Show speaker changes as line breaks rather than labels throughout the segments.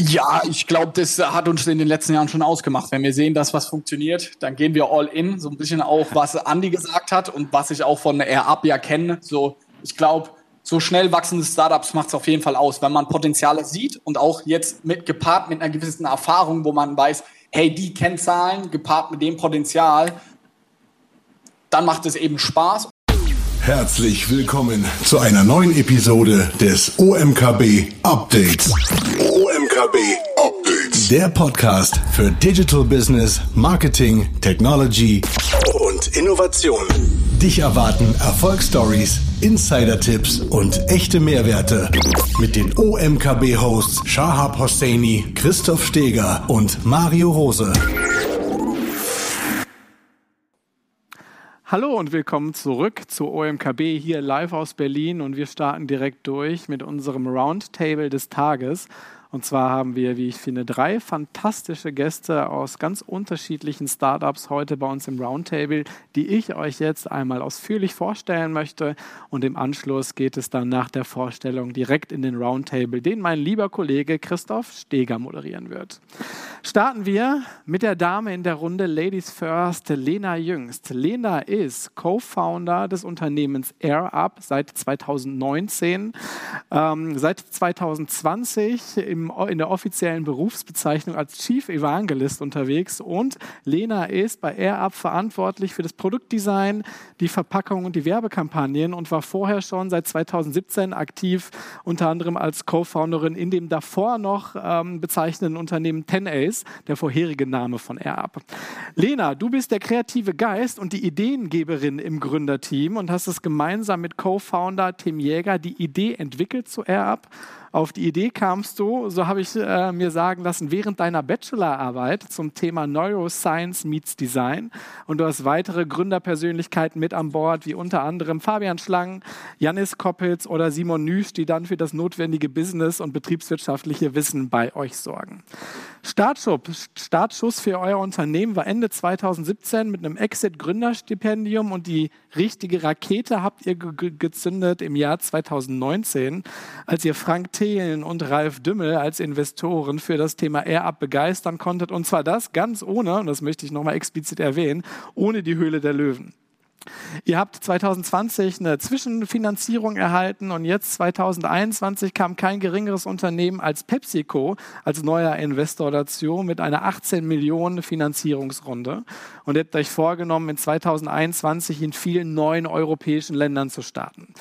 Ja, ich glaube, das hat uns in den letzten Jahren schon ausgemacht. Wenn wir sehen, dass was funktioniert, dann gehen wir all in. So ein bisschen auch, was Andy gesagt hat und was ich auch von AirUp ja kenne. So, ich glaube, so schnell wachsende Startups macht es auf jeden Fall aus, wenn man Potenziale sieht und auch jetzt mit gepaart mit einer gewissen Erfahrung, wo man weiß, hey, die Kennzahlen gepaart mit dem Potenzial, dann macht es eben Spaß.
Herzlich willkommen zu einer neuen Episode des OMKB Updates. OMKB Updates. Der Podcast für Digital Business, Marketing, Technology und Innovation. Dich erwarten Erfolgsstories, Insider-Tipps und echte Mehrwerte mit den OMKB-Hosts Shahab Hosseini, Christoph Steger und Mario Rose.
Hallo und willkommen zurück zu OMKB hier live aus Berlin und wir starten direkt durch mit unserem Roundtable des Tages. Und zwar haben wir, wie ich finde, drei fantastische Gäste aus ganz unterschiedlichen Startups heute bei uns im Roundtable, die ich euch jetzt einmal ausführlich vorstellen möchte. Und im Anschluss geht es dann nach der Vorstellung direkt in den Roundtable, den mein lieber Kollege Christoph Steger moderieren wird. Starten wir mit der Dame in der Runde Ladies First, Lena Jüngst. Lena ist Co-Founder des Unternehmens AirUp seit 2019. Ähm, seit 2020 im im, in der offiziellen Berufsbezeichnung als Chief Evangelist unterwegs und Lena ist bei AirUp verantwortlich für das Produktdesign, die Verpackung und die Werbekampagnen und war vorher schon seit 2017 aktiv, unter anderem als Co-Founderin in dem davor noch ähm, bezeichneten Unternehmen 10Ace, der vorherige Name von AirUp. Lena, du bist der kreative Geist und die Ideengeberin im Gründerteam und hast es gemeinsam mit Co-Founder Tim Jäger die Idee entwickelt zu AirUp auf die Idee kamst du, so habe ich äh, mir sagen lassen, während deiner Bachelorarbeit zum Thema Neuroscience meets Design. Und du hast weitere Gründerpersönlichkeiten mit an Bord, wie unter anderem Fabian Schlang, Janis Koppitz oder Simon Nüsch, die dann für das notwendige Business- und betriebswirtschaftliche Wissen bei euch sorgen. Startschuss, Startschuss für euer Unternehmen war Ende 2017 mit einem Exit-Gründerstipendium und die richtige Rakete habt ihr ge gezündet im Jahr 2019, als ihr Frank Thelen und Ralf Dümmel als Investoren für das Thema AirUp begeistern konntet. Und zwar das ganz ohne, und das möchte ich nochmal explizit erwähnen, ohne die Höhle der Löwen. Ihr habt 2020 eine Zwischenfinanzierung erhalten und jetzt 2021 kam kein geringeres Unternehmen als PepsiCo als neuer Investor dazu mit einer 18 Millionen Finanzierungsrunde und ihr habt euch vorgenommen, in 2021 in vielen neuen europäischen Ländern zu starten.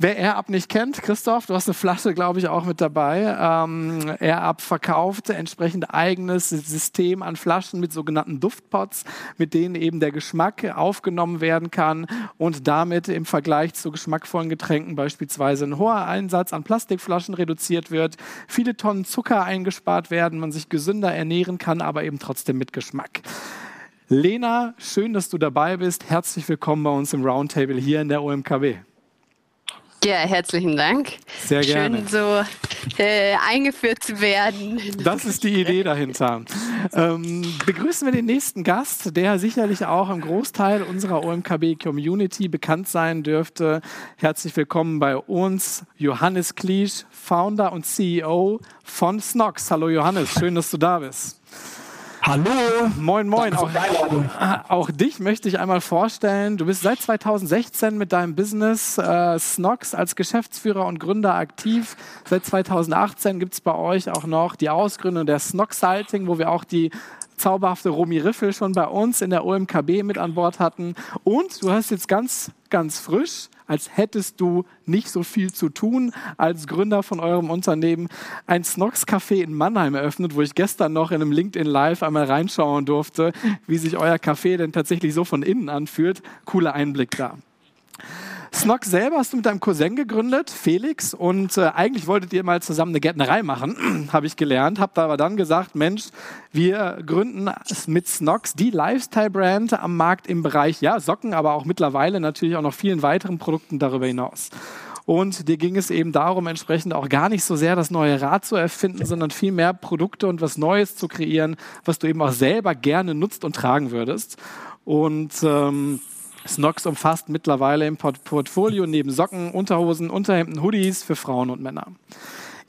Wer AirUp nicht kennt, Christoph, du hast eine Flasche, glaube ich, auch mit dabei. Ähm, AirUp verkauft entsprechend eigenes System an Flaschen mit sogenannten Duftpots, mit denen eben der Geschmack aufgenommen werden kann und damit im Vergleich zu geschmackvollen Getränken beispielsweise ein hoher Einsatz an Plastikflaschen reduziert wird, viele Tonnen Zucker eingespart werden, man sich gesünder ernähren kann, aber eben trotzdem mit Geschmack. Lena, schön, dass du dabei bist. Herzlich willkommen bei uns im Roundtable hier in der OMKW.
Ja, herzlichen Dank.
Sehr gerne.
Schön so äh, eingeführt zu werden.
Das ist die Idee dahinter. Ähm, begrüßen wir den nächsten Gast, der sicherlich auch im Großteil unserer OMKB-Community bekannt sein dürfte. Herzlich willkommen bei uns, Johannes Kliesch, Founder und CEO von Snox. Hallo Johannes, schön, dass du da bist.
Hallo.
Moin, moin. Auch, auch, dich möchte ich einmal vorstellen. Du bist seit 2016 mit deinem Business äh, Snox als Geschäftsführer und Gründer aktiv. Seit 2018 gibt es bei euch auch noch die Ausgründung der Snox Salting, wo wir auch die zauberhafte Romy Riffel schon bei uns in der OMKB mit an Bord hatten. Und du hast jetzt ganz, ganz frisch als hättest du nicht so viel zu tun als Gründer von eurem Unternehmen, ein Snox Café in Mannheim eröffnet, wo ich gestern noch in einem LinkedIn Live einmal reinschauen durfte, wie sich euer Café denn tatsächlich so von innen anfühlt. Cooler Einblick da. Snock selber hast du mit deinem Cousin gegründet, Felix, und äh, eigentlich wolltet ihr mal zusammen eine Gärtnerei machen, habe ich gelernt, habt aber dann gesagt, Mensch, wir gründen mit Snox die Lifestyle-Brand am Markt im Bereich, ja, Socken, aber auch mittlerweile natürlich auch noch vielen weiteren Produkten darüber hinaus. Und dir ging es eben darum, entsprechend auch gar nicht so sehr das neue Rad zu erfinden, sondern vielmehr Produkte und was Neues zu kreieren, was du eben auch selber gerne nutzt und tragen würdest. Und ähm, Snox umfasst mittlerweile im Portfolio neben Socken, Unterhosen, Unterhemden, Hoodies für Frauen und Männer.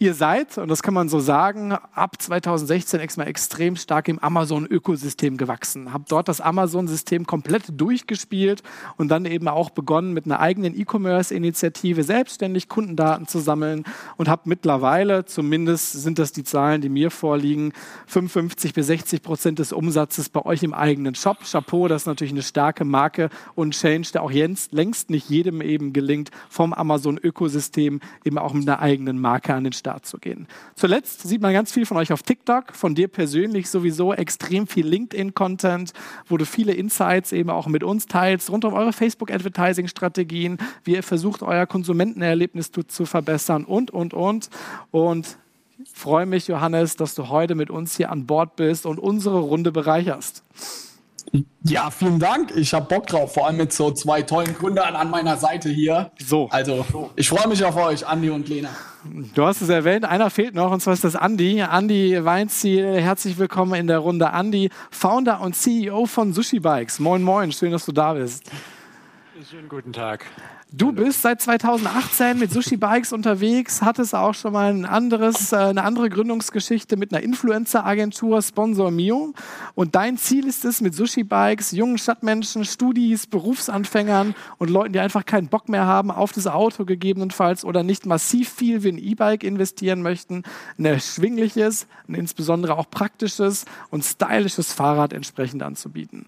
Ihr seid, und das kann man so sagen, ab 2016 extra extrem stark im Amazon-Ökosystem gewachsen. Habt dort das Amazon-System komplett durchgespielt und dann eben auch begonnen mit einer eigenen E-Commerce-Initiative selbstständig Kundendaten zu sammeln und habt mittlerweile, zumindest sind das die Zahlen, die mir vorliegen, 55 bis 60 Prozent des Umsatzes bei euch im eigenen Shop. Chapeau, das ist natürlich eine starke Marke und Change, der auch jetzt längst nicht jedem eben gelingt, vom Amazon-Ökosystem eben auch mit einer eigenen Marke an den Start zu gehen. Zuletzt sieht man ganz viel von euch auf TikTok, von dir persönlich sowieso extrem viel LinkedIn-Content, wo du viele Insights eben auch mit uns teilst, rund um eure Facebook-Advertising-Strategien, wie ihr versucht, euer Konsumentenerlebnis zu, zu verbessern und, und, und. Und freue mich, Johannes, dass du heute mit uns hier an Bord bist und unsere Runde bereicherst.
Ja, vielen Dank. Ich habe Bock drauf, vor allem mit so zwei tollen Gründern an meiner Seite hier. So. Also, ich freue mich auf euch, Andi und Lena.
Du hast es erwähnt, einer fehlt noch, und zwar ist das Andi. Andi Weinziel, herzlich willkommen in der Runde. Andi, Founder und CEO von Sushi Bikes. Moin, moin, schön, dass du da bist.
Schönen guten Tag.
Du bist seit 2018 mit Sushi Bikes unterwegs, hattest auch schon mal ein anderes, äh, eine andere Gründungsgeschichte mit einer Influencer-Agentur Sponsor Mio. Und dein Ziel ist es, mit Sushi Bikes jungen Stadtmenschen, Studis, Berufsanfängern und Leuten, die einfach keinen Bock mehr haben auf das Auto gegebenenfalls oder nicht massiv viel wie ein E-Bike investieren möchten, ein erschwingliches, ein insbesondere auch praktisches und stylisches Fahrrad entsprechend anzubieten.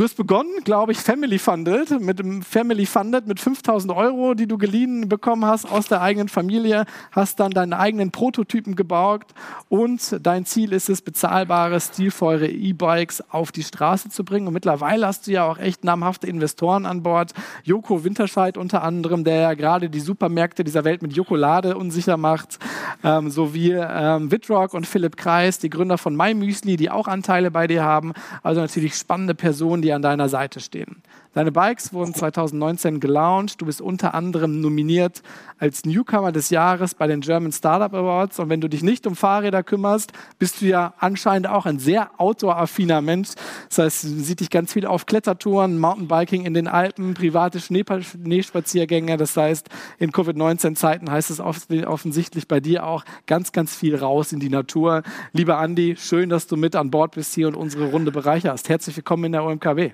Du hast begonnen, glaube ich, Family Funded, mit dem Family Funded mit 5000 Euro, die du geliehen bekommen hast aus der eigenen Familie, hast dann deinen eigenen Prototypen gebaut und dein Ziel ist es, bezahlbare, stilvolle E-Bikes auf die Straße zu bringen. Und mittlerweile hast du ja auch echt namhafte Investoren an Bord. Joko Winterscheid unter anderem, der ja gerade die Supermärkte dieser Welt mit Jokolade unsicher macht, ähm, sowie ähm, Witrock und Philipp Kreis, die Gründer von MyMüsli, die auch Anteile bei dir haben. Also natürlich spannende Personen, die die an deiner Seite stehen. Deine Bikes wurden 2019 gelauncht. Du bist unter anderem nominiert als Newcomer des Jahres bei den German Startup Awards. Und wenn du dich nicht um Fahrräder kümmerst, bist du ja anscheinend auch ein sehr outdoor-affiner Mensch. Das heißt, man sieht dich ganz viel auf Klettertouren, Mountainbiking in den Alpen, private Schneespaziergänge. Das heißt, in Covid-19-Zeiten heißt es offensichtlich bei dir auch ganz, ganz viel raus in die Natur. Lieber Andi, schön, dass du mit an Bord bist hier und unsere Runde bereicherst. Herzlich willkommen in der OMKW.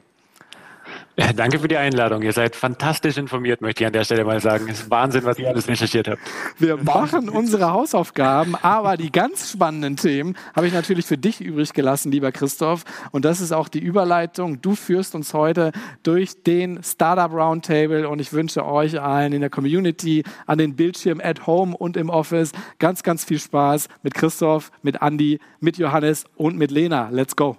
Danke für die Einladung. Ihr seid fantastisch informiert, möchte ich an der Stelle mal sagen. Es ist Wahnsinn, was ihr alles recherchiert habt.
Wir machen unsere Hausaufgaben, aber die ganz spannenden Themen habe ich natürlich für dich übrig gelassen, lieber Christoph. Und das ist auch die Überleitung. Du führst uns heute durch den Startup Roundtable und ich wünsche euch allen in der Community, an den Bildschirmen at home und im Office ganz, ganz viel Spaß mit Christoph, mit Andy, mit Johannes und mit Lena. Let's go.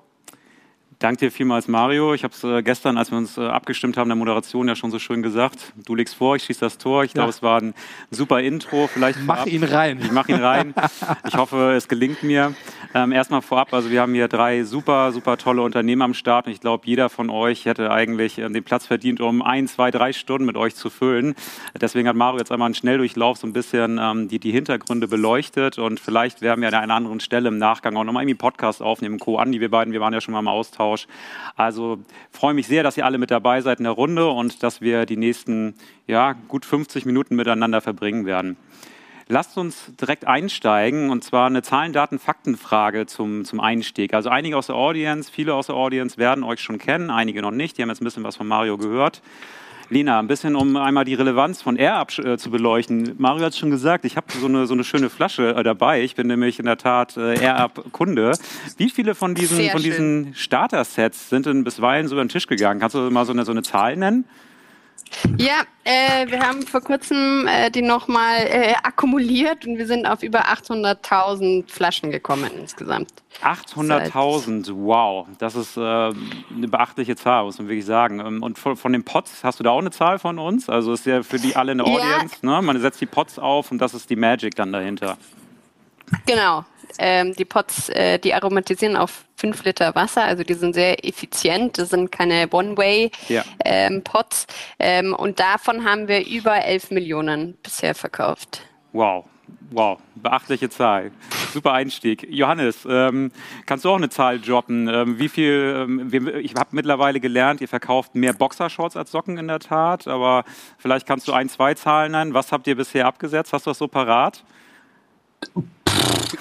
Danke dir vielmals, Mario. Ich habe es äh, gestern, als wir uns äh, abgestimmt haben, der Moderation ja schon so schön gesagt. Du legst vor, ich schieße das Tor. Ich ja. glaube, es war ein super Intro. Vielleicht
mach vorab. ihn rein.
Ich mache ihn rein. ich hoffe, es gelingt mir. Ähm, erstmal vorab, also wir haben hier drei super, super tolle Unternehmen am Start und ich glaube, jeder von euch hätte eigentlich ähm, den Platz verdient, um ein, zwei, drei Stunden mit euch zu füllen. Deswegen hat Mario jetzt einmal einen Schnelldurchlauf so ein bisschen ähm, die, die Hintergründe beleuchtet und vielleicht werden wir an einer anderen Stelle im Nachgang auch nochmal irgendwie Podcast aufnehmen. Co. Andi, wir beiden, wir waren ja schon mal im Austausch Austausch. Also freue mich sehr, dass ihr alle mit dabei seid in der Runde und dass wir die nächsten ja, gut 50 Minuten miteinander verbringen werden. Lasst uns direkt einsteigen und zwar eine Zahlen, Daten, Faktenfrage zum, zum Einstieg. Also einige aus der Audience, viele aus der Audience werden euch schon kennen, einige noch nicht. Die haben jetzt ein bisschen was von Mario gehört. Lena, ein bisschen, um einmal die Relevanz von AirUp äh, zu beleuchten. Mario hat es schon gesagt, ich habe so eine, so eine schöne Flasche äh, dabei. Ich bin nämlich in der Tat äh, AirUp-Kunde. Wie viele von diesen, von diesen Starter-Sets sind denn bisweilen so über den Tisch gegangen? Kannst du mal so eine, so eine Zahl nennen?
Ja, äh, wir haben vor kurzem äh, die nochmal äh, akkumuliert und wir sind auf über 800.000 Flaschen gekommen insgesamt.
800.000, wow, das ist äh, eine beachtliche Zahl, muss man wirklich sagen. Ähm, und von, von, den Pots, hast du da auch eine Zahl von uns? Also ist ja für die alle eine Audience, ja. ne? man setzt die Pots auf und das ist die Magic dann dahinter.
Genau, ähm, die Pots, äh, die aromatisieren auf 5 Liter Wasser, also die sind sehr effizient. Das sind keine One-Way-Pots. Ja. Ähm, ähm, und davon haben wir über 11 Millionen bisher verkauft.
Wow. Wow, beachtliche Zahl. Super Einstieg. Johannes, ähm, kannst du auch eine Zahl droppen? Ähm, wie viel, ähm, ich habe mittlerweile gelernt, ihr verkauft mehr Boxershorts als Socken in der Tat, aber vielleicht kannst du ein, zwei Zahlen nennen. Was habt ihr bisher abgesetzt? Hast du das so parat?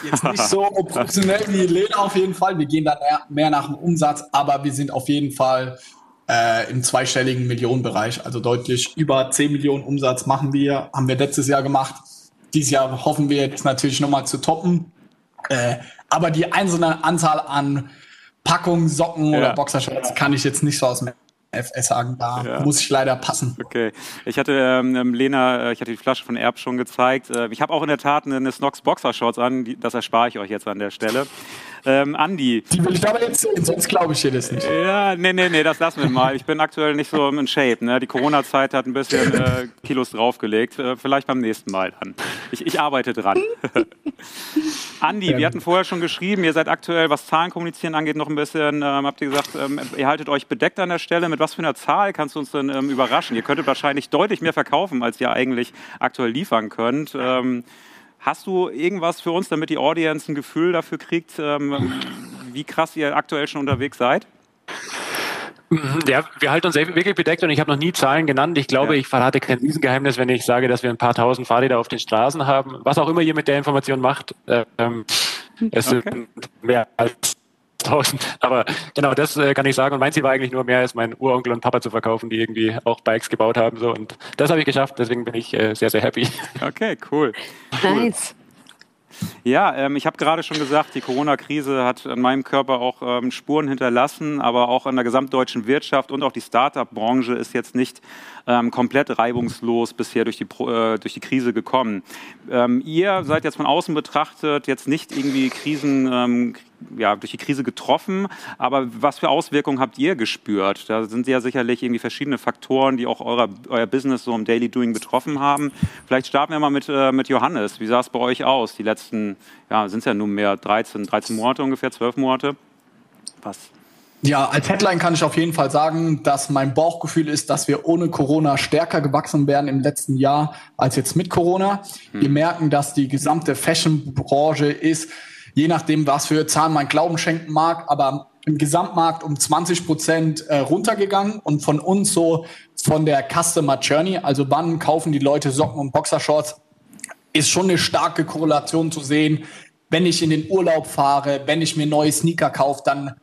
Jetzt nicht so professionell wie Lena auf jeden Fall. Wir gehen da mehr nach dem Umsatz, aber wir sind auf jeden Fall äh, im zweistelligen Millionenbereich. Also deutlich über 10 Millionen Umsatz machen wir, haben wir letztes Jahr gemacht. Dieses Jahr hoffen wir jetzt natürlich nochmal zu toppen. Äh, aber die einzelne Anzahl an Packungen, Socken ja. oder Boxershorts kann ich jetzt nicht so aus dem FS sagen. Da ja. muss ich leider passen.
Okay. Ich hatte ähm, ähm, Lena, äh, ich hatte die Flasche von Erb schon gezeigt. Äh, ich habe auch in der Tat eine, eine Snox Boxershorts an. Die, das erspare ich euch jetzt an der Stelle. Ähm, Andi.
Die will ich aber jetzt sehen, sonst glaube ich dir das nicht.
Ja, nee, nee, nee, das lassen wir mal. Ich bin aktuell nicht so in Shape. Ne? Die Corona-Zeit hat ein bisschen äh, Kilos draufgelegt. Äh, vielleicht beim nächsten Mal dann. Ich, ich arbeite dran. Andi, ähm. wir hatten vorher schon geschrieben, ihr seid aktuell, was Zahlen kommunizieren angeht, noch ein bisschen, ähm, habt ihr gesagt, ähm, ihr haltet euch bedeckt an der Stelle. Mit was für einer Zahl kannst du uns denn ähm, überraschen? Ihr könntet wahrscheinlich deutlich mehr verkaufen, als ihr eigentlich aktuell liefern könnt. Hast du irgendwas für uns, damit die Audience ein Gefühl dafür kriegt, ähm, wie krass ihr aktuell schon unterwegs seid?
Ja, wir halten uns wirklich bedeckt und ich habe noch nie Zahlen genannt. Ich glaube, ja. ich verrate kein Riesengeheimnis, wenn ich sage, dass wir ein paar tausend Fahrräder auf den Straßen haben. Was auch immer ihr mit der Information macht, ähm, es okay. sind mehr als 1000. Aber genau, das äh, kann ich sagen. Und mein Ziel war eigentlich nur mehr als mein Uronkel und Papa zu verkaufen, die irgendwie auch Bikes gebaut haben. So. Und das habe ich geschafft. Deswegen bin ich äh, sehr, sehr happy.
Okay, cool. Nice. Ja, ähm, ich habe gerade schon gesagt, die Corona-Krise hat an meinem Körper auch ähm, Spuren hinterlassen, aber auch an der gesamtdeutschen Wirtschaft und auch die Start-up-Branche ist jetzt nicht ähm, komplett reibungslos bisher durch die, äh, durch die Krise gekommen. Ähm, ihr seid jetzt von außen betrachtet jetzt nicht irgendwie Krisen, ähm, ja, durch die Krise getroffen, aber was für Auswirkungen habt ihr gespürt? Da sind ja sicherlich irgendwie verschiedene Faktoren, die auch euer, euer Business so im Daily Doing betroffen haben. Vielleicht starten wir mal mit, äh, mit Johannes. Wie sah es bei euch aus? Die letzten, ja, sind es ja nunmehr 13, 13 Monate ungefähr, 12 Monate.
Was ja, als Headline kann ich auf jeden Fall sagen, dass mein Bauchgefühl ist, dass wir ohne Corona stärker gewachsen wären im letzten Jahr als jetzt mit Corona. Hm. Wir merken, dass die gesamte Fashion-Branche ist, je nachdem, was für Zahlen man Glauben schenken mag, aber im Gesamtmarkt um 20 Prozent äh, runtergegangen und von uns so von der Customer Journey, also wann kaufen die Leute Socken und Boxershorts, ist schon eine starke Korrelation zu sehen. Wenn ich in den Urlaub fahre, wenn ich mir neue Sneaker kaufe, dann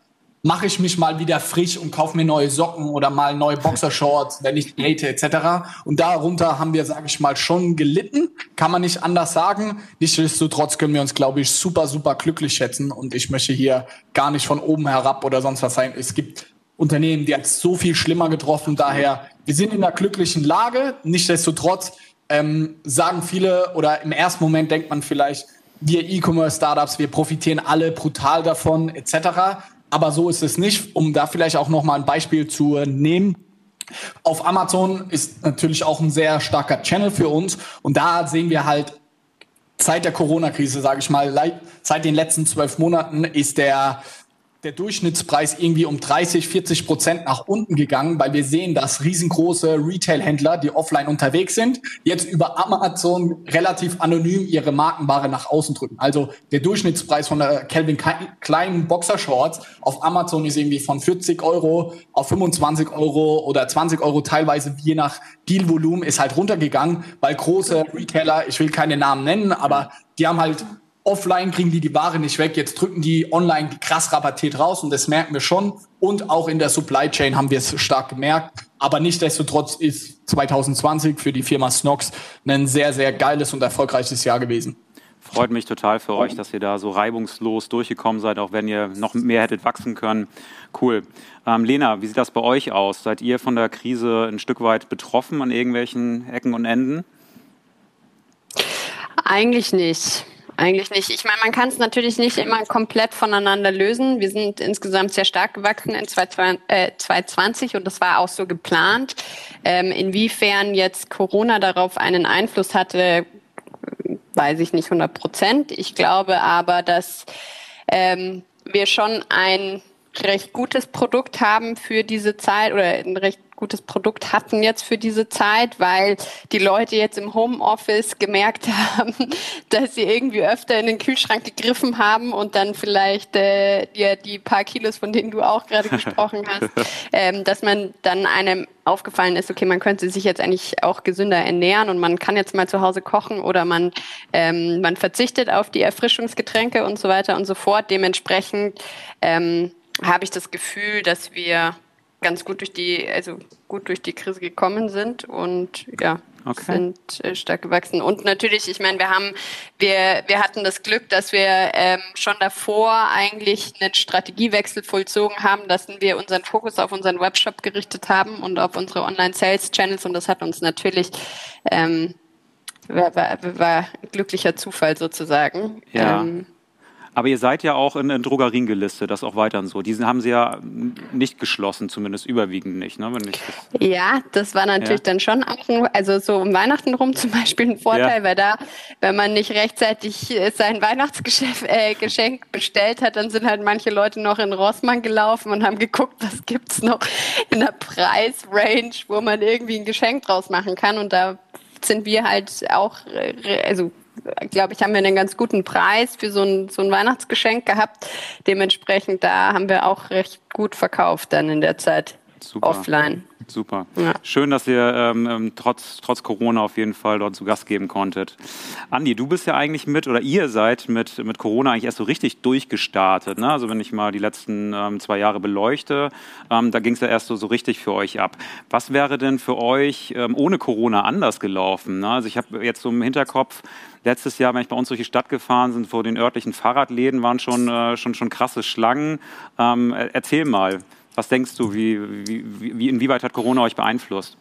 mache ich mich mal wieder frisch und kaufe mir neue Socken oder mal neue Boxershorts, wenn ich date etc. Und darunter haben wir, sage ich mal, schon gelitten, kann man nicht anders sagen. Nichtsdestotrotz können wir uns, glaube ich, super, super glücklich schätzen und ich möchte hier gar nicht von oben herab oder sonst was sein. Es gibt Unternehmen, die hat so viel schlimmer getroffen. Daher, wir sind in einer glücklichen Lage. Nichtsdestotrotz ähm, sagen viele oder im ersten Moment denkt man vielleicht, wir E-Commerce-Startups, wir profitieren alle brutal davon etc. Aber so ist es nicht, um da vielleicht auch noch mal ein Beispiel zu nehmen. Auf Amazon ist natürlich auch ein sehr starker Channel für uns und da sehen wir halt seit der Corona-Krise, sage ich mal, seit den letzten zwölf Monaten ist der der Durchschnittspreis irgendwie um 30, 40 Prozent nach unten gegangen, weil wir sehen, dass riesengroße Retail-Händler, die offline unterwegs sind, jetzt über Amazon relativ anonym ihre Markenware nach außen drücken. Also der Durchschnittspreis von der Calvin Klein Boxershorts auf Amazon ist irgendwie von 40 Euro auf 25 Euro oder 20 Euro teilweise je nach Dealvolumen ist halt runtergegangen, weil große Retailer, ich will keine Namen nennen, aber die haben halt offline kriegen die die Ware nicht weg. Jetzt drücken die online krass rabattiert raus und das merken wir schon. Und auch in der Supply Chain haben wir es stark gemerkt. Aber nichtsdestotrotz ist 2020 für die Firma Snox ein sehr, sehr geiles und erfolgreiches Jahr gewesen.
Freut mich total für euch, dass ihr da so reibungslos durchgekommen seid, auch wenn ihr noch mehr hättet wachsen können. Cool. Ähm, Lena, wie sieht das bei euch aus? Seid ihr von der Krise ein Stück weit betroffen an irgendwelchen Ecken und Enden?
Eigentlich nicht. Eigentlich nicht. Ich meine, man kann es natürlich nicht immer komplett voneinander lösen. Wir sind insgesamt sehr stark gewachsen in 2020 äh, und das war auch so geplant. Ähm, inwiefern jetzt Corona darauf einen Einfluss hatte, weiß ich nicht 100 Prozent. Ich glaube aber, dass ähm, wir schon ein recht gutes Produkt haben für diese Zeit oder ein recht gutes Produkt hatten jetzt für diese Zeit, weil die Leute jetzt im Homeoffice gemerkt haben, dass sie irgendwie öfter in den Kühlschrank gegriffen haben und dann vielleicht äh, ja, die paar Kilos, von denen du auch gerade gesprochen hast, ähm, dass man dann einem aufgefallen ist, okay, man könnte sich jetzt eigentlich auch gesünder ernähren und man kann jetzt mal zu Hause kochen oder man, ähm, man verzichtet auf die Erfrischungsgetränke und so weiter und so fort. Dementsprechend ähm, habe ich das Gefühl, dass wir ganz gut durch die, also gut durch die Krise gekommen sind und ja, okay. sind äh, stark gewachsen. Und natürlich, ich meine, wir haben, wir, wir hatten das Glück, dass wir ähm, schon davor eigentlich einen Strategiewechsel vollzogen haben, dass wir unseren Fokus auf unseren Webshop gerichtet haben und auf unsere Online-Sales-Channels und das hat uns natürlich ähm, war, war, war glücklicher Zufall sozusagen.
Ja.
Ähm,
aber ihr seid ja auch in, in Drogerien gelistet, das auch weiterhin so. Diese haben sie ja nicht geschlossen, zumindest überwiegend nicht. Ne?
Das ja, das war natürlich ja. dann schon auch, ein, also so um Weihnachten rum zum Beispiel ein Vorteil, ja. weil da, wenn man nicht rechtzeitig sein Weihnachtsgeschenk äh, bestellt hat, dann sind halt manche Leute noch in Rossmann gelaufen und haben geguckt, was gibt's noch in der Preisrange, wo man irgendwie ein Geschenk draus machen kann. Und da sind wir halt auch, also glaube ich, haben wir einen ganz guten Preis für so ein, so ein Weihnachtsgeschenk gehabt. Dementsprechend, da haben wir auch recht gut verkauft dann in der Zeit Super. offline.
Super. Ja. Schön, dass ihr ähm, ähm, trotz, trotz Corona auf jeden Fall dort zu Gast geben konntet. Andi, du bist ja eigentlich mit, oder ihr seid mit, mit Corona eigentlich erst so richtig durchgestartet. Ne? Also wenn ich mal die letzten ähm, zwei Jahre beleuchte, ähm, da ging es ja erst so, so richtig für euch ab. Was wäre denn für euch ähm, ohne Corona anders gelaufen? Ne? Also ich habe jetzt so im Hinterkopf, letztes Jahr, wenn ich bei uns durch die Stadt gefahren bin, vor den örtlichen Fahrradläden waren schon, äh, schon, schon krasse Schlangen. Ähm, erzähl mal. Was denkst du, wie, wie, wie, inwieweit hat Corona euch beeinflusst?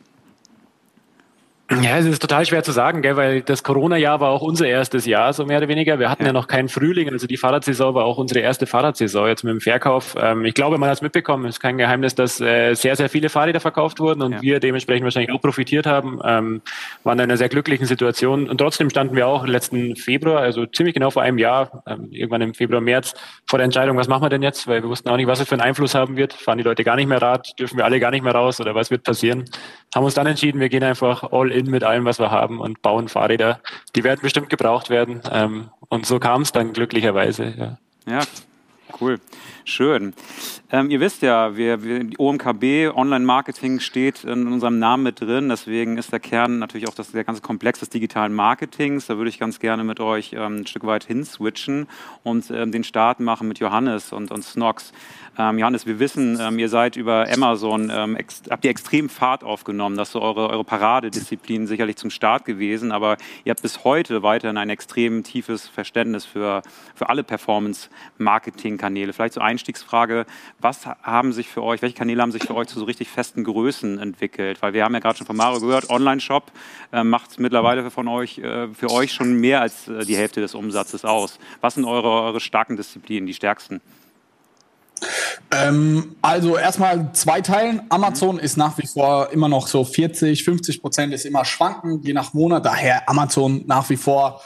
Ja, es ist total schwer zu sagen, gell, weil das Corona-Jahr war auch unser erstes Jahr, so mehr oder weniger. Wir hatten ja, ja noch keinen Frühling, also die Fahrradsaison war auch unsere erste Fahrradsaison jetzt mit dem Verkauf. Ähm, ich glaube, man hat es mitbekommen, es ist kein Geheimnis, dass äh, sehr, sehr viele Fahrräder verkauft wurden und ja. wir dementsprechend wahrscheinlich auch profitiert haben, ähm, waren in einer sehr glücklichen Situation. Und trotzdem standen wir auch letzten Februar, also ziemlich genau vor einem Jahr, ähm, irgendwann im Februar, März, vor der Entscheidung, was machen wir denn jetzt? Weil wir wussten auch nicht, was es für einen Einfluss haben wird. Fahren die Leute gar nicht mehr Rad? Dürfen wir alle gar nicht mehr raus? Oder was wird passieren? Haben uns dann entschieden, wir gehen einfach all in mit allem, was wir haben und bauen Fahrräder. Die werden bestimmt gebraucht werden. Ähm, und so kam es dann glücklicherweise. Ja.
ja, cool. Schön. Ähm, ihr wisst ja, wir, wir, OMKB, Online-Marketing steht in unserem Namen mit drin. Deswegen ist der Kern natürlich auch das, der ganze Komplex des digitalen Marketings. Da würde ich ganz gerne mit euch ähm, ein Stück weit hinswitchen und ähm, den Start machen mit Johannes und, und Snox. Ähm, Johannes, wir wissen, ähm, ihr seid über Amazon, ähm, habt ihr extrem Fahrt aufgenommen. Das ist so eure, eure Paradedisziplin sicherlich zum Start gewesen. Aber ihr habt bis heute weiterhin ein extrem tiefes Verständnis für, für alle Performance-Marketing-Kanäle. Vielleicht so Einstiegsfrage, was haben sich für euch, welche Kanäle haben sich für euch zu so richtig festen Größen entwickelt? Weil wir haben ja gerade schon von Mario gehört, Online-Shop äh, macht mittlerweile von euch, äh, für euch schon mehr als äh, die Hälfte des Umsatzes aus. Was sind eure, eure starken Disziplinen, die stärksten?
Ähm, also erstmal zwei Teilen. Amazon mhm. ist nach wie vor immer noch so 40, 50 Prozent ist immer schwanken, je nach Monat. Daher Amazon nach wie vor,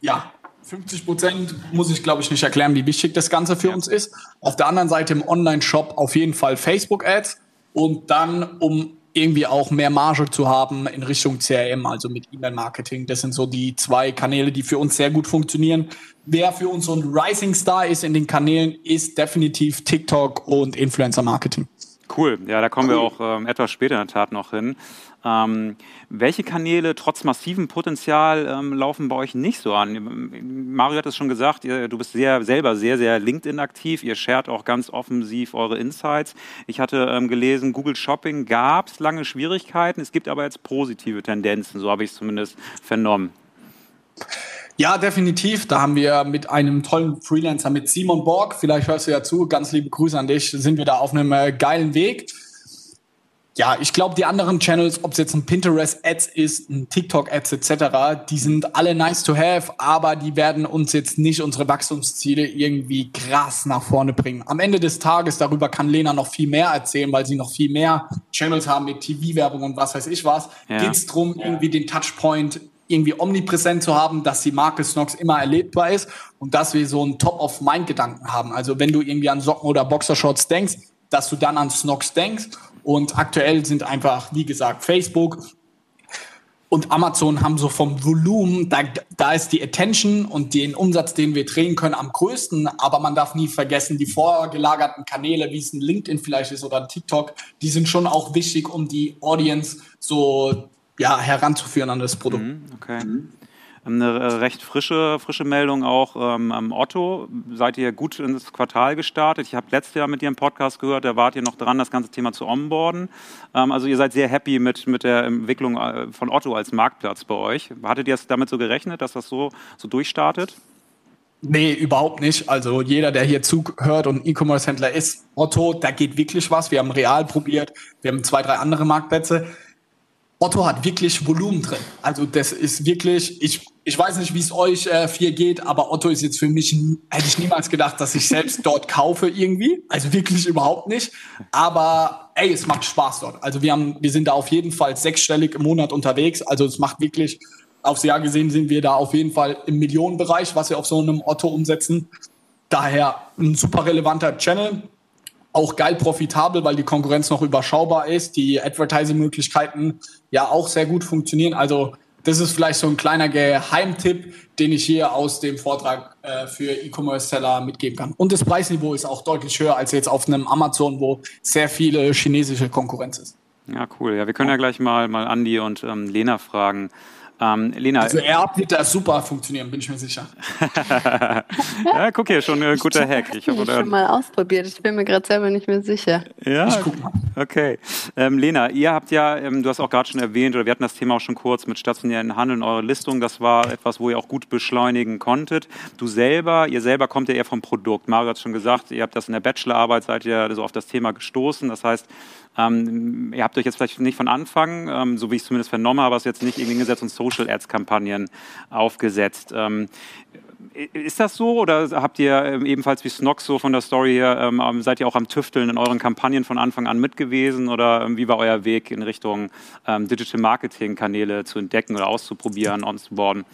ja, 50 Prozent muss ich, glaube ich, nicht erklären, wie wichtig das Ganze für ja. uns ist. Auf der anderen Seite im Online-Shop auf jeden Fall Facebook-Ads und dann, um irgendwie auch mehr Marge zu haben in Richtung CRM, also mit E-Mail-Marketing. Das sind so die zwei Kanäle, die für uns sehr gut funktionieren. Wer für uns so ein Rising Star ist in den Kanälen, ist definitiv TikTok und Influencer-Marketing.
Cool, ja, da kommen cool. wir auch ähm, etwas später in der Tat noch hin. Ähm, welche Kanäle trotz massivem Potenzial ähm, laufen bei euch nicht so an? Mario hat es schon gesagt, ihr, du bist sehr, selber sehr, sehr LinkedIn aktiv. Ihr shared auch ganz offensiv eure Insights. Ich hatte ähm, gelesen, Google Shopping gab es lange Schwierigkeiten. Es gibt aber jetzt positive Tendenzen, so habe ich es zumindest vernommen.
Ja, definitiv. Da haben wir mit einem tollen Freelancer, mit Simon Borg, vielleicht hörst du ja zu, ganz liebe Grüße an dich, sind wir da auf einem äh, geilen Weg. Ja, ich glaube, die anderen Channels, ob es jetzt ein Pinterest-Ads ist, ein TikTok-Ads etc., die sind alle nice to have, aber die werden uns jetzt nicht unsere Wachstumsziele irgendwie krass nach vorne bringen. Am Ende des Tages, darüber kann Lena noch viel mehr erzählen, weil sie noch viel mehr Channels haben mit TV-Werbung und was weiß ich was, ja. geht es darum, irgendwie den Touchpoint irgendwie omnipräsent zu haben, dass die Marke Snox immer erlebbar ist und dass wir so einen Top-of-Mind-Gedanken haben. Also wenn du irgendwie an Socken oder Boxershorts denkst, dass du dann an Snox denkst. Und aktuell sind einfach, wie gesagt, Facebook und Amazon haben so vom Volumen, da, da ist die Attention und den Umsatz, den wir drehen können, am größten. Aber man darf nie vergessen, die vorgelagerten Kanäle, wie es ein LinkedIn vielleicht ist oder ein TikTok, die sind schon auch wichtig, um die Audience so ja, heranzuführen an das Produkt. Mhm,
okay. Mhm. Eine recht frische, frische Meldung auch ähm, am Otto. Seid ihr gut ins Quartal gestartet? Ich habe letztes Jahr mit dir im Podcast gehört, da wart ihr noch dran, das ganze Thema zu onboarden. Ähm, also ihr seid sehr happy mit, mit der Entwicklung äh, von Otto als Marktplatz bei euch. Hattet ihr es damit so gerechnet, dass das so, so durchstartet?
Nee, überhaupt nicht. Also jeder, der hier zuhört und E-Commerce-Händler ist, Otto, da geht wirklich was. Wir haben real probiert, wir haben zwei, drei andere Marktplätze. Otto hat wirklich Volumen drin. Also das ist wirklich, ich, ich weiß nicht, wie es euch äh, vier geht, aber Otto ist jetzt für mich, hätte ich niemals gedacht, dass ich selbst dort kaufe irgendwie. Also wirklich überhaupt nicht. Aber ey, es macht Spaß dort. Also wir haben, wir sind da auf jeden Fall sechsstellig im Monat unterwegs. Also es macht wirklich, aufs Jahr gesehen sind wir da auf jeden Fall im Millionenbereich, was wir auf so einem Otto umsetzen. Daher ein super relevanter Channel auch geil profitabel, weil die Konkurrenz noch überschaubar ist, die Advertising-Möglichkeiten ja auch sehr gut funktionieren. Also das ist vielleicht so ein kleiner Geheimtipp, den ich hier aus dem Vortrag äh, für E-Commerce-Seller mitgeben kann. Und das Preisniveau ist auch deutlich höher als jetzt auf einem Amazon, wo sehr viele chinesische Konkurrenz ist.
Ja, cool. Ja, wir können ja gleich mal, mal Andi und ähm, Lena fragen.
Ähm, Lena. Also Air wird da super funktionieren, bin ich mir sicher.
ja, guck hier, schon ein guter Hack.
Ich habe schon mal ausprobiert. Ich bin mir gerade selber nicht mehr sicher.
Ja, ich guck mal. Okay. Ähm, Lena, ihr habt ja, ähm, du hast auch gerade schon erwähnt, oder wir hatten das Thema auch schon kurz mit stationären Handeln, eure Listung. Das war etwas, wo ihr auch gut beschleunigen konntet. Du selber, ihr selber kommt ja eher vom Produkt. Mario hat schon gesagt, ihr habt das in der Bachelorarbeit, seid ihr so auf das Thema gestoßen. Das heißt, ähm, ihr habt euch jetzt vielleicht nicht von Anfang, ähm, so wie ich es zumindest vernommen habe, jetzt nicht irgendwie hingesetzt und Social Ads Kampagnen aufgesetzt. Ähm, ist das so oder habt ihr ähm, ebenfalls wie Snox so von der Story her, ähm, ähm, seid ihr auch am Tüfteln in euren Kampagnen von Anfang an mit gewesen oder wie war euer Weg in Richtung Digital Marketing Kanäle zu entdecken oder auszuprobieren, onzuboarden?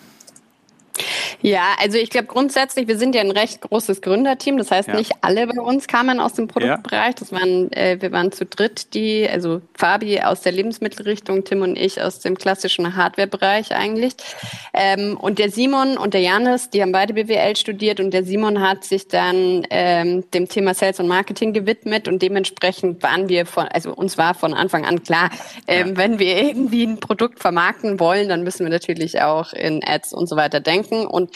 Ja, also ich glaube grundsätzlich, wir sind ja ein recht großes Gründerteam. Das heißt, ja. nicht alle bei uns kamen aus dem Produktbereich. Das waren, äh, wir waren zu dritt, die, also Fabi aus der Lebensmittelrichtung, Tim und ich aus dem klassischen Hardwarebereich eigentlich. Ähm, und der Simon und der Janis, die haben beide BWL studiert und der Simon hat sich dann ähm, dem Thema Sales und Marketing gewidmet und dementsprechend waren wir von, also uns war von Anfang an klar, ähm, ja. wenn wir irgendwie ein Produkt vermarkten wollen, dann müssen wir natürlich auch in Ads und so weiter denken und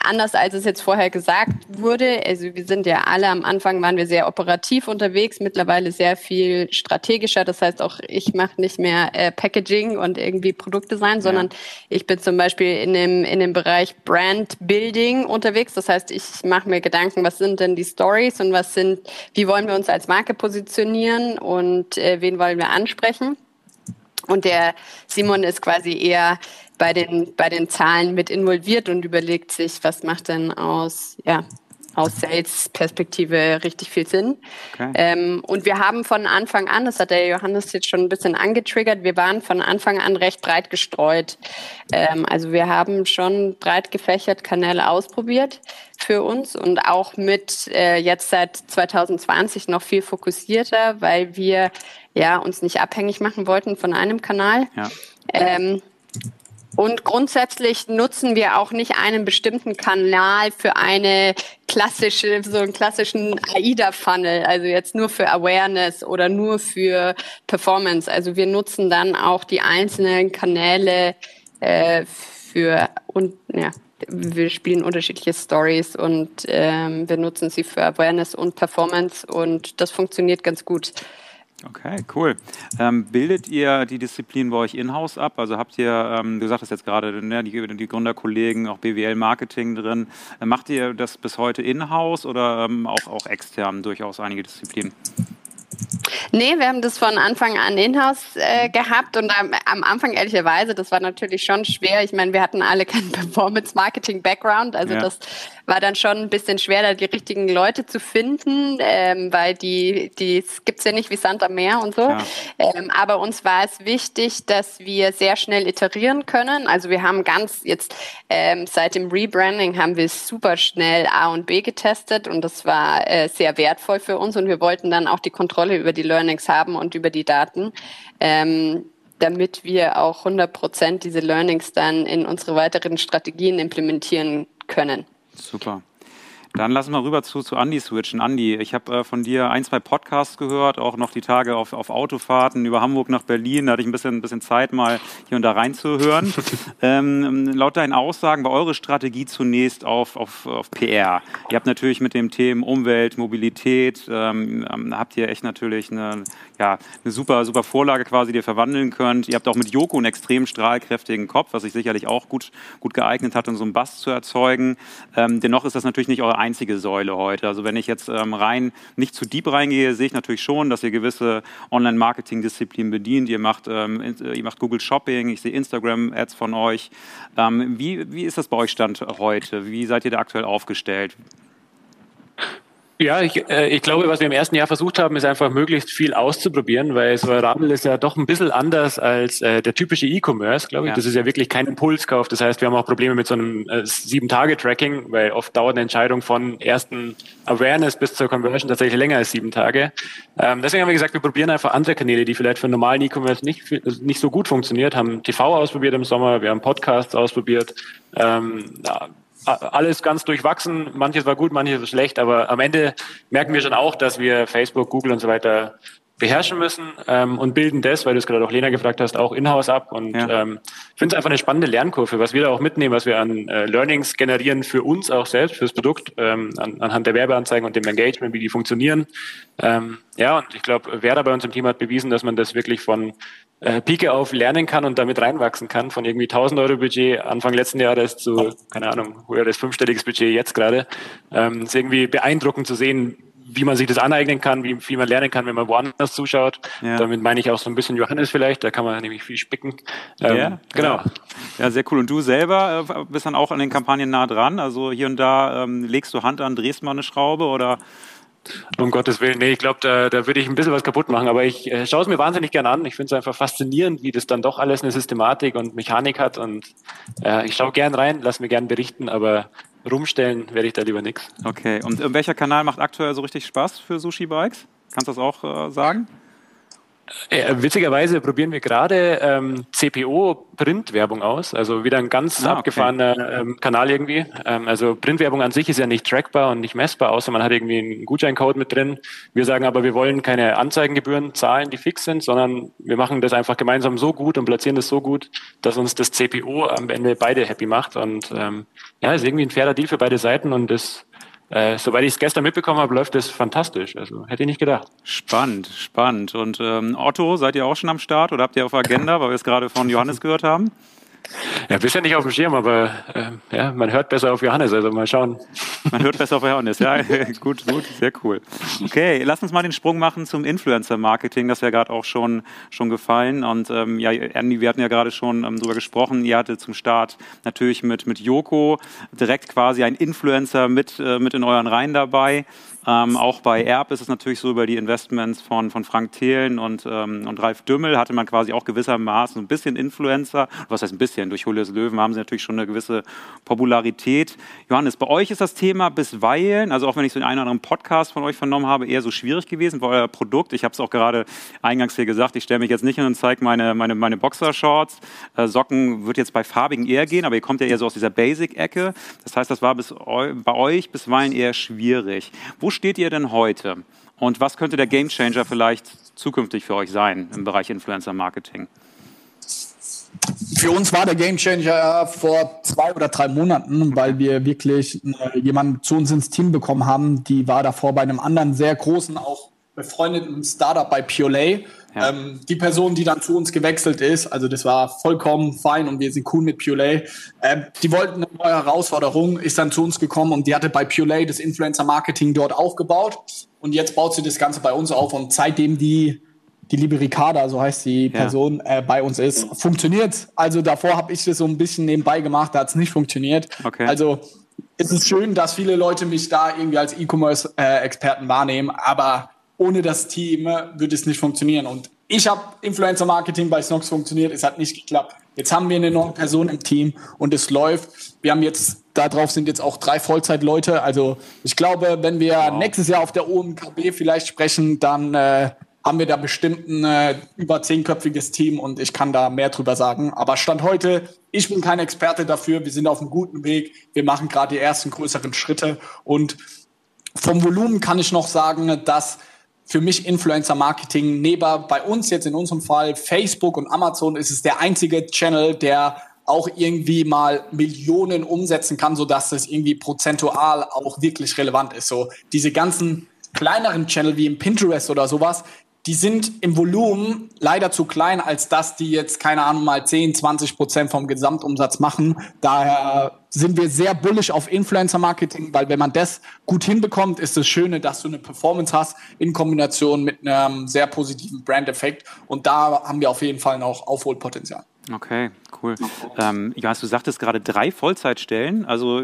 anders als es jetzt vorher gesagt wurde, also wir sind ja alle am Anfang waren wir sehr operativ unterwegs, mittlerweile sehr viel strategischer. Das heißt auch, ich mache nicht mehr äh, Packaging und irgendwie Produktdesign, sondern ja. ich bin zum Beispiel in dem, in dem Bereich Brand Building unterwegs. Das heißt, ich mache mir Gedanken, was sind denn die Stories und was sind, wie wollen wir uns als Marke positionieren und äh, wen wollen wir ansprechen? Und der Simon ist quasi eher bei den, bei den Zahlen mit involviert und überlegt sich, was macht denn aus, ja, aus Sales-Perspektive richtig viel Sinn. Okay. Ähm, und wir haben von Anfang an, das hat der Johannes jetzt schon ein bisschen angetriggert, wir waren von Anfang an recht breit gestreut. Ähm, also wir haben schon breit gefächert Kanäle ausprobiert für uns und auch mit äh, jetzt seit 2020 noch viel fokussierter, weil wir ja uns nicht abhängig machen wollten von einem Kanal. Ja. Ähm, und grundsätzlich nutzen wir auch nicht einen bestimmten Kanal für eine klassische, so einen klassischen AIDA-Funnel, also jetzt nur für Awareness oder nur für Performance. Also wir nutzen dann auch die einzelnen Kanäle äh, für und ja, wir spielen unterschiedliche Stories und ähm, wir nutzen sie für Awareness und Performance und das funktioniert ganz gut.
Okay, cool. Ähm, bildet ihr die Disziplin bei euch in-house ab? Also habt ihr, ähm, du sagtest jetzt gerade, ne, die, die, Gründerkollegen, auch BWL-Marketing drin. Äh, macht ihr das bis heute in-house oder ähm, auch, auch extern durchaus einige Disziplinen?
Nee, wir haben das von Anfang an in-house äh, gehabt und am, am, Anfang ehrlicherweise, das war natürlich schon schwer. Ich meine, wir hatten alle keinen Performance-Marketing-Background, also ja. das war dann schon ein bisschen schwer, da die richtigen Leute zu finden, ähm, weil die, die gibt's ja nicht wie Sand am Meer und so. Ja. Ähm, aber uns war es wichtig, dass wir sehr schnell iterieren können. Also wir haben ganz jetzt ähm, seit dem Rebranding haben wir super schnell A und B getestet und das war äh, sehr wertvoll für uns und wir wollten dann auch die Kontrolle über die Learnings haben und über die Daten, ähm, damit wir auch 100 Prozent diese Learnings dann in unsere weiteren Strategien implementieren können.
Super. Dann lassen wir rüber zu, zu Andy switchen. Andy, ich habe äh, von dir ein, zwei Podcasts gehört, auch noch die Tage auf, auf Autofahrten über Hamburg nach Berlin. Da hatte ich ein bisschen, ein bisschen Zeit, mal hier und da reinzuhören. ähm, laut deinen Aussagen war eure Strategie zunächst auf, auf, auf PR. Ihr habt natürlich mit dem Themen Umwelt, Mobilität, ähm, habt ihr echt natürlich eine, ja, eine super, super Vorlage quasi, die ihr verwandeln könnt. Ihr habt auch mit Joko einen extrem strahlkräftigen Kopf, was sich sicherlich auch gut, gut geeignet hat, um so einen Bass zu erzeugen. Ähm, dennoch ist das natürlich nicht eure einzige Säule heute. Also wenn ich jetzt ähm, rein nicht zu deep reingehe, sehe ich natürlich schon, dass ihr gewisse Online-Marketing-Disziplinen bedient. Ihr macht, ähm, äh, ihr macht Google Shopping, ich sehe Instagram-Ads von euch. Ähm, wie, wie ist das bei euch Stand heute? Wie seid ihr da aktuell aufgestellt?
Ja, ich, äh, ich glaube, was wir im ersten Jahr versucht haben, ist einfach möglichst viel auszuprobieren, weil so ein Radl ist ja doch ein bisschen anders als äh, der typische E-Commerce, glaube ich. Ja. Das ist ja wirklich kein Impulskauf. Das heißt, wir haben auch Probleme mit so einem äh, Sieben-Tage-Tracking, weil oft dauert eine Entscheidung von ersten Awareness bis zur Conversion tatsächlich länger als sieben Tage. Ähm, deswegen haben wir gesagt, wir probieren einfach andere Kanäle, die vielleicht für normalen E-Commerce nicht, nicht so gut funktioniert, haben TV ausprobiert im Sommer, wir haben Podcasts ausprobiert. Ähm, alles ganz durchwachsen. Manches war gut, manches war schlecht, aber am Ende merken wir schon auch, dass wir Facebook, Google und so weiter beherrschen müssen ähm, und bilden das, weil du es gerade auch Lena gefragt hast, auch in-house ab. Und ja. ähm, ich finde es einfach eine spannende Lernkurve, was wir da auch mitnehmen, was wir an äh, Learnings generieren für uns auch selbst, fürs Produkt, ähm, an, anhand der Werbeanzeigen und dem Engagement, wie die funktionieren. Ähm, ja, und ich glaube, Werder bei uns im Team hat bewiesen, dass man das wirklich von äh, Pike auf lernen kann und damit reinwachsen kann, von irgendwie 1000 Euro Budget Anfang letzten Jahres zu, keine Ahnung, höheres fünfstelliges Budget jetzt gerade. Ähm, ist irgendwie beeindruckend zu sehen, wie man sich das aneignen kann, wie viel man lernen kann, wenn man woanders zuschaut. Ja. Damit meine ich auch so ein bisschen Johannes vielleicht, da kann man nämlich viel spicken.
Ähm, ja, genau. Ja, sehr cool. Und du selber äh, bist dann auch an den Kampagnen nah dran? Also hier und da ähm, legst du Hand an, drehst mal eine Schraube oder
um Gottes Willen, nee, ich glaube, da, da würde ich ein bisschen was kaputt machen. Aber ich äh, schaue es mir wahnsinnig gerne an. Ich finde es einfach faszinierend, wie das dann doch alles eine Systematik und Mechanik hat. Und äh, ich schaue gern rein, lass mir gern berichten, aber rumstellen werde ich da lieber nichts.
Okay, und äh, welcher Kanal macht aktuell so richtig Spaß für Sushi Bikes? Kannst du das auch äh, sagen?
Äh, witzigerweise probieren wir gerade ähm, CPO-Printwerbung aus, also wieder ein ganz ah, abgefahrener okay. ähm, Kanal irgendwie. Ähm, also Printwerbung an sich ist ja nicht trackbar und nicht messbar, außer man hat irgendwie einen Gutscheincode mit drin. Wir sagen aber, wir wollen keine Anzeigengebühren zahlen, die fix sind, sondern wir machen das einfach gemeinsam so gut und platzieren das so gut, dass uns das CPO am Ende beide happy macht. Und ähm, ja, ist irgendwie ein fairer Deal für beide Seiten und das äh, soweit ich es gestern mitbekommen habe, läuft es fantastisch. Also hätte ich nicht gedacht.
Spannend, spannend. Und ähm, Otto, seid ihr auch schon am Start oder habt ihr auf Agenda, weil wir es gerade von Johannes gehört haben?
Ja, bisher nicht auf dem Schirm, aber äh, ja, man hört besser auf Johannes, also mal schauen.
Man hört besser auf Johannes, ja, gut, gut, sehr cool. Okay, lass uns mal den Sprung machen zum Influencer-Marketing, das wäre gerade auch schon, schon gefallen. Und ähm, ja, Andy, wir hatten ja gerade schon ähm, drüber gesprochen, ihr hattet zum Start natürlich mit, mit Joko direkt quasi ein Influencer mit, äh, mit in euren Reihen dabei. Ähm, auch bei Erb ist es natürlich so, über die Investments von, von Frank Thelen und, ähm, und Ralf Dümmel hatte man quasi auch gewissermaßen ein bisschen Influencer. Was heißt ein bisschen? Durch Julius Löwen haben sie natürlich schon eine gewisse Popularität. Johannes, bei euch ist das Thema bisweilen, also auch wenn ich so einen oder anderen Podcast von euch vernommen habe, eher so schwierig gewesen, weil euer Produkt, ich habe es auch gerade eingangs hier gesagt, ich stelle mich jetzt nicht hin und zeige meine, meine, meine Boxershorts. Äh, Socken wird jetzt bei farbigen eher gehen, aber ihr kommt ja eher so aus dieser Basic-Ecke. Das heißt, das war bis, bei euch bisweilen eher schwierig. Wo steht ihr denn heute? Und was könnte der Gamechanger vielleicht zukünftig für euch sein im Bereich Influencer Marketing?
Für uns war der Gamechanger vor zwei oder drei Monaten, weil wir wirklich äh, jemanden zu uns ins Team bekommen haben, die war davor bei einem anderen sehr großen, auch befreundeten Startup bei Purelay. Ja. Ähm, die Person, die dann zu uns gewechselt ist, also das war vollkommen fein und wir sind cool mit Purelay. Ähm, die wollten eine neue Herausforderung, ist dann zu uns gekommen und die hatte bei Purelay das Influencer-Marketing dort aufgebaut und jetzt baut sie das Ganze bei uns auf und seitdem die die liebe Ricarda, so heißt die Person, ja. äh, bei uns ist, funktioniert. Also davor habe ich das so ein bisschen nebenbei gemacht, da hat es nicht funktioniert. Okay. Also es ist schön, dass viele Leute mich da irgendwie als E-Commerce-Experten äh, wahrnehmen, aber ohne das Team würde es nicht funktionieren. Und ich habe Influencer-Marketing bei Snox funktioniert, es hat nicht geklappt. Jetzt haben wir eine neue Person im Team und es läuft. Wir haben jetzt, darauf sind jetzt auch drei Vollzeitleute. Also ich glaube, wenn wir wow. nächstes Jahr auf der OMKB vielleicht sprechen, dann äh, haben wir da bestimmt ein äh, über zehnköpfiges Team und ich kann da mehr drüber sagen. Aber Stand heute, ich bin kein Experte dafür. Wir sind auf einem guten Weg. Wir machen gerade die ersten größeren Schritte und vom Volumen kann ich noch sagen, dass für mich Influencer Marketing neben bei uns jetzt in unserem Fall Facebook und Amazon ist es der einzige Channel, der auch irgendwie mal Millionen umsetzen kann, so dass es irgendwie prozentual auch wirklich relevant ist. So diese ganzen kleineren Channel wie im Pinterest oder sowas, die sind im Volumen leider zu klein, als dass die jetzt, keine Ahnung, mal 10, 20 Prozent vom Gesamtumsatz machen. Daher sind wir sehr bullish auf Influencer-Marketing, weil wenn man das gut hinbekommt, ist das Schöne, dass du eine Performance hast in Kombination mit einem sehr positiven Brand-Effekt. Und da haben wir auf jeden Fall noch Aufholpotenzial.
Okay, cool. Ähm, Johannes, du sagtest gerade drei Vollzeitstellen. Also